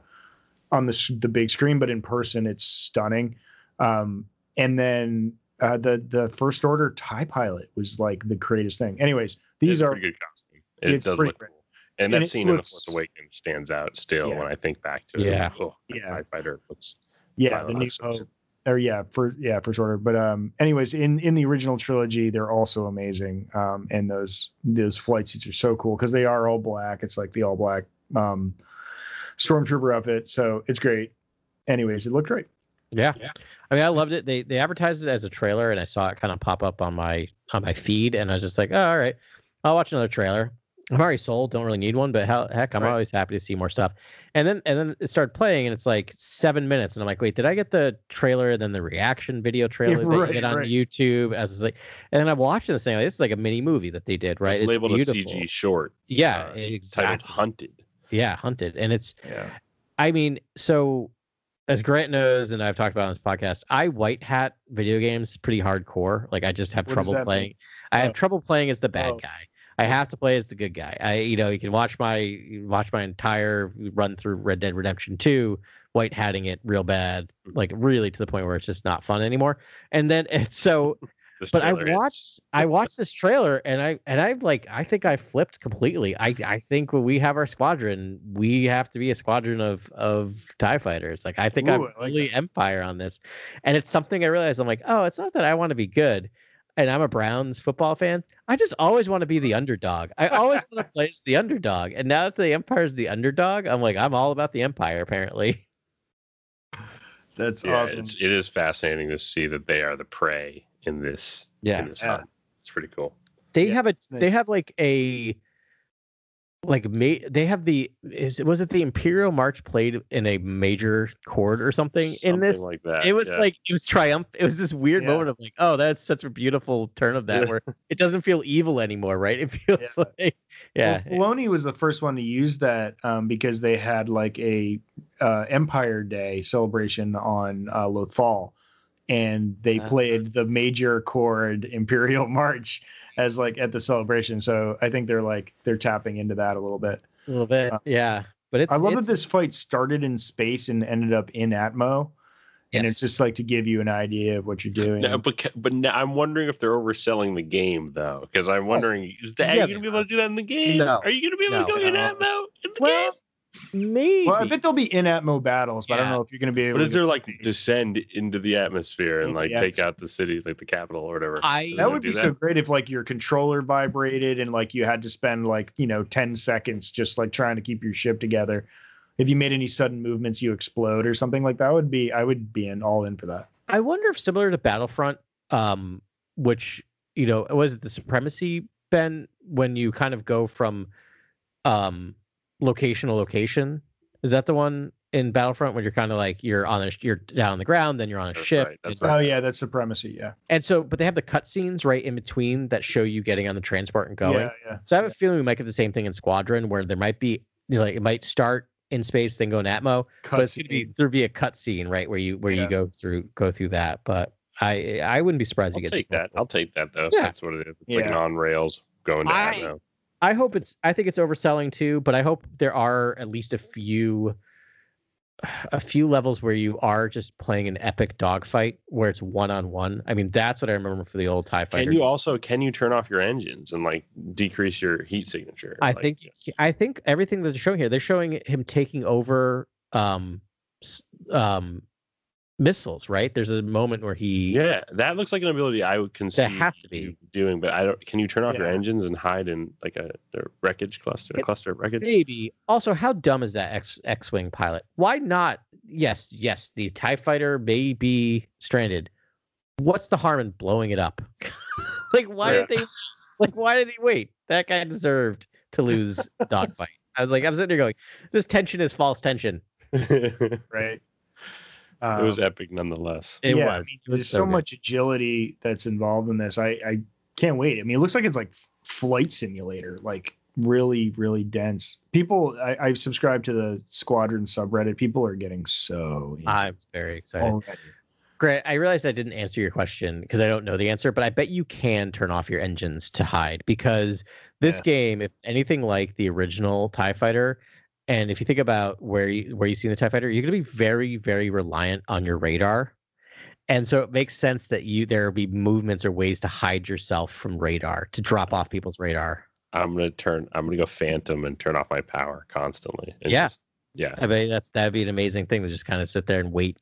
on the the big screen but in person it's stunning um and then uh, the the first order tie pilot was like the greatest thing anyways these It's are pretty good costume. It it's does pretty look cool. And And that it scene in the looks- Force Awakens stands out still Yeah. when I think back to it. Yeah. Oh, Yeah. TIE fighter looks yeah the new that's hope or yeah, for yeah, first order. But um, anyways, in in the original trilogy, they're also amazing. Um, and those those flight suits are so cool because they are all black. It's like the all black um, stormtrooper outfit, so it's great. Anyways, it looked great. Yeah. I mean, I loved it. They they advertised it as a trailer, and I saw it kind of pop up on my on my feed, and I was just like, oh, all right, I'll watch another trailer. I'm already sold. Don't really need one, but hell, heck, I'm Right. always happy to see more stuff. And then and then it started playing, and it's like seven minutes, and I'm like, wait, did I get the trailer and then the reaction video *laughs* trailer that right, you get on right. YouTube? As it's like, and then I'm watching this thing. Like, this is like a mini movie that they did, right? It's labeled beautiful. a CG short. Yeah, uh, exactly. Titled Hunted. Yeah, hunted, and it's Yeah. I mean, so as Grant knows, and I've talked about on this podcast, I white hat video games pretty hardcore. Like I just have What trouble that mean? playing. I have Oh. trouble playing as the bad Oh. guy. I have to play as the good guy. I, you know, you can watch my watch my entire run through Red Dead Redemption Two, white hatting it real bad, like really to the point where it's just not fun anymore. And then *laughs* it's so but I trailer is- watched I watched this trailer and I and I'm like I think I flipped completely. I I think when we have our squadron, we have to be a squadron of of Tie fighters. Like I think Ooh, I'm I like really Empire on this, and it's something I realized. I'm like, oh, it's not that I want to be good, and I'm a Browns football fan. I just always want to be the underdog. I always *laughs* want to play as the underdog, and now that the Empire is the underdog, I'm like, I'm all about the Empire. Apparently, *laughs* That's yeah, awesome. it's, it is fascinating to see that they are the prey in this. Yeah. in this Yeah. hunt. It's pretty cool. they Yeah, have a nice. they have like a like ma- they have the is was it the imperial march played in a major chord or something, in this like that. it was yeah. like it was triumph it was this weird Yeah. moment of like oh that's such a beautiful turn of that Yeah. where it doesn't feel evil anymore right it feels Yeah. like yeah Well, Filoni was the first one to use that um, because they had like a uh, Empire Day celebration on uh, Lothal, and they Ah. played the major chord Imperial *laughs* March as like at the celebration. So I think they're like they're tapping into that a little bit. a little bit Uh, yeah but it's I love it's, that this fight started in space and ended up in Atmo, and it's just like to give you an idea of what you're doing. No, but but now I'm wondering if they're overselling the game though, because I'm wondering is that yeah, are you gonna be able to do that in the game? No. Are you gonna be able to No. go in Atmo in the well game? Maybe well, I bet there'll be in Atmo battles, but I don't know if you're going to be able. But to is there like space. descend into the atmosphere and like the take out the city, like the capital or whatever? I- Is That would do be so great if like your controller vibrated and like you had to spend like, you know, 10 seconds just like trying to keep your ship together. If you made any sudden movements, you explode or something like that would be I would be in all in for that. I wonder if similar to Battlefront, um, which you know was it the supremacy Ben when you kind of go from um location to location. Is that the one in Battlefront when you're kind of like you're on a you're down on the ground, then you're on a That's ship, right, that's and, Oh yeah, that's supremacy. Yeah. and so but they have the cutscenes right in between that show you getting on the transport and going. Yeah, yeah. So I have a feeling we might get the same thing in Squadron where there might be you know, like it might start in space then go in Atmo, but it's gonna be there'll be a cutscene right where you where Yeah. you go through go through that. But I I wouldn't be surprised I'll you get take that. I'll take that though. Yeah. That's what it is. It's like Yeah. an on rails going to I- Atmo. I hope it's. I think it's overselling too, but I hope there are at least a few, a few levels where you are just playing an epic dogfight where it's one on one. I mean, that's what I remember for the old Tie Fighter. Can you also can you turn off your engines and like decrease your heat signature? I Like, think. I think everything that they're showing here, they're showing him taking over um, um, missiles. Right? There's a moment where he. Yeah, that looks like an ability I would consider has to be. doing, but I don't. Can you turn off your engines and hide in like a, a wreckage cluster, a It- cluster of wreckage? Maybe. Also, how dumb is that X X Wing pilot? Why not? Yes, yes, the TIE fighter may be stranded. What's the harm in blowing it up? *laughs* like, why did they like why did he wait? That guy deserved to lose *laughs* dogfight. I was like, I'm sitting there going, this tension is false tension. *laughs* it was Um, epic nonetheless. It yeah, I was. mean, It was there's so so, much agility that's involved in this. I, I can't wait. I mean, it looks like it's like flight simulator, like really, really dense. People, I, I've subscribed to the Squadron subreddit. People are getting so. into I'm very excited. already. Grant, I realized I didn't answer your question because I don't know the answer, but I bet you can turn off your engines to hide because this Yeah. game, if anything like the original TIE Fighter, and if you think about where you where you see the TIE Fighter, you're gonna be very, very reliant on your radar. And so it makes sense that you there will be movements or ways to hide yourself from radar, to drop off people's radar. I'm gonna turn. I'm gonna go phantom and turn off my power constantly. and Yeah. just- yeah. I mean that's that'd be an amazing thing to just kind of sit there and wait.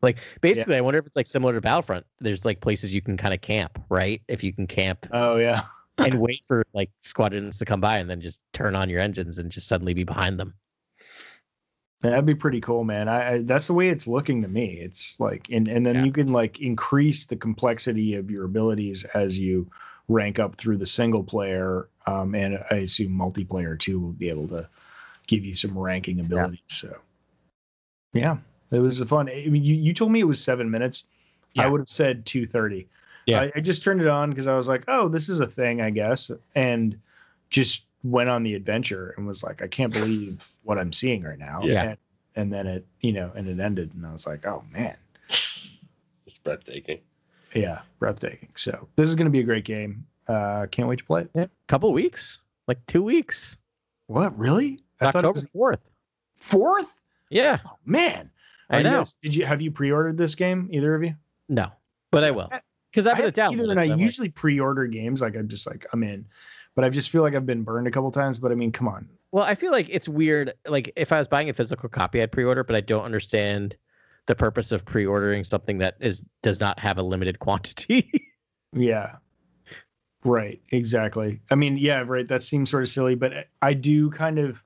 Like basically, I wonder if it's like similar to Battlefront. There's like places you can kind of camp, right? If you can camp Oh yeah. and wait for like squadrons to come by, and then just turn on your engines and just suddenly be behind them. That'd be pretty cool, man. I, I that's the way it's looking to me. It's like, and and then Yeah. you can like increase the complexity of your abilities as you rank up through the single player, um, and I assume multiplayer too will be able to give you some ranking abilities. So, yeah, it was a fun. I mean, you you told me it was seven minutes. I would have said two thirty. Yeah. I, I just turned it on because I was like, oh, this is a thing, I guess, and just went on the adventure and was like, I can't believe what I'm seeing right now. Yeah. And, and then it, you know, and it ended, and I was like, oh man, It's breathtaking. yeah, breathtaking. So this is going to be a great game. Uh, can't wait to play it. Yeah, couple weeks, like two weeks. What really? I thought it October was fourth. fourth. Yeah, Man, I Are you know. guys- did you have you pre-ordered this game? Either of you? No, but I will because I've I been down. either, and I usually pre-order games. Like I'm just like I'm in, but I just feel like I've been burned a couple times. But I mean, come on. Well, I feel like it's weird. Like if I was buying a physical copy, I'd pre-order, but I don't understand the purpose of pre-ordering something that is does not have a limited *laughs* quantity. Yeah. Right. Exactly. I mean, yeah, right. That seems sort of silly, but I do kind of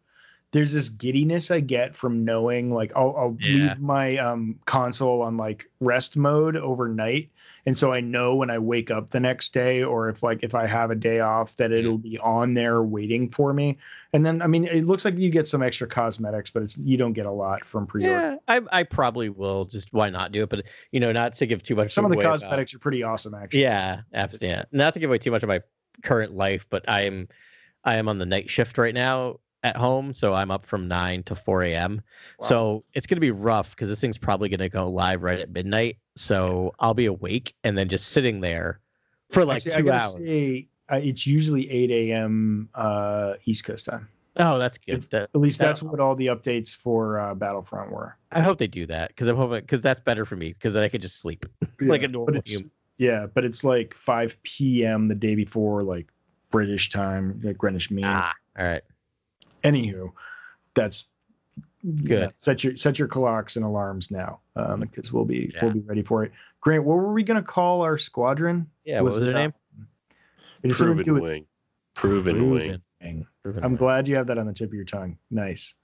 there's this giddiness I get from knowing like I'll, I'll Yeah. leave my um console on like rest mode overnight. And so I know when I wake up the next day or if like if I have a day off that it'll be on there waiting for me. And then I mean it looks like you get some extra cosmetics, but it's you don't get a lot from pre-order. yeah, I I probably will. Just why not do it? But you know, not to give too much. Some of the away about- cosmetics are pretty awesome actually. Yeah, absolutely. Yeah. Not to give away too much of my current life, but I am I am on the night shift right now at home, so I'm up from nine to four a.m. So it's gonna be rough because this thing's probably gonna go live right at midnight. So I'll be awake and then just sitting there for like Actually, two hours. say, uh, it's usually 8 a.m. Uh, East Coast time. Oh, that's good. That- At least that- that's what all the updates for uh, Battlefront were. I hope they do that because I'm hoping because that's better for me because then I could just sleep *laughs* like a normal human. Yeah, but it's like 5 p.m. the day before, like British time, like Greenwich Mean. Ah, all right. Anywho, that's Good. yeah, set your set your clocks and alarms now, um, because we'll be we'll be ready for it. Grant, what were we gonna call our squadron? Yeah, what was it, their name? It has something Proven wing. Proven wing. wing. I'm glad you have that on the tip of your tongue. Nice.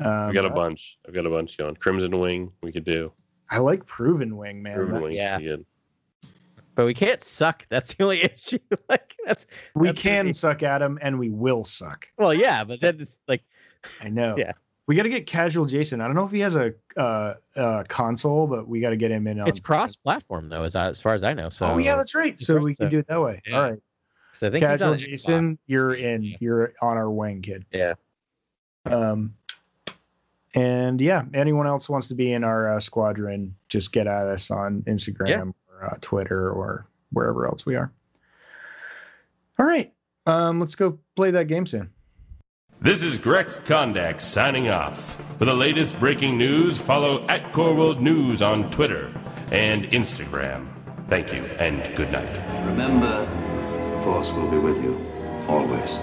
Um, I've got a bunch. I've got a bunch going. Crimson wing. We could do. I like proven wing, man. Proven wing. yeah. is good. But we can't suck. That's the only *laughs* issue. like that's we That's can pretty- suck at him and we will suck. well, yeah, but then it's like I know. Yeah. We got to get casual Jason. I don't know if he has a uh, uh, console, but we got to get him in. On it's cross-platform though, as as far as I know. So oh yeah, that's right. So we so- can do it that way. Yeah. All right, so I think casual on Xbox. Jason, you're in. Yeah. You're on our wing, kid. Yeah. Um, and yeah, anyone else wants to be in our uh, squadron, just get at us on Instagram or uh, Twitter or wherever else we are. All right, um, let's go play that game soon. This is Grex Kondak signing off. For the latest breaking news, follow at Core World News on Twitter and Instagram. Thank you and good night. Remember, the Force will be with you always.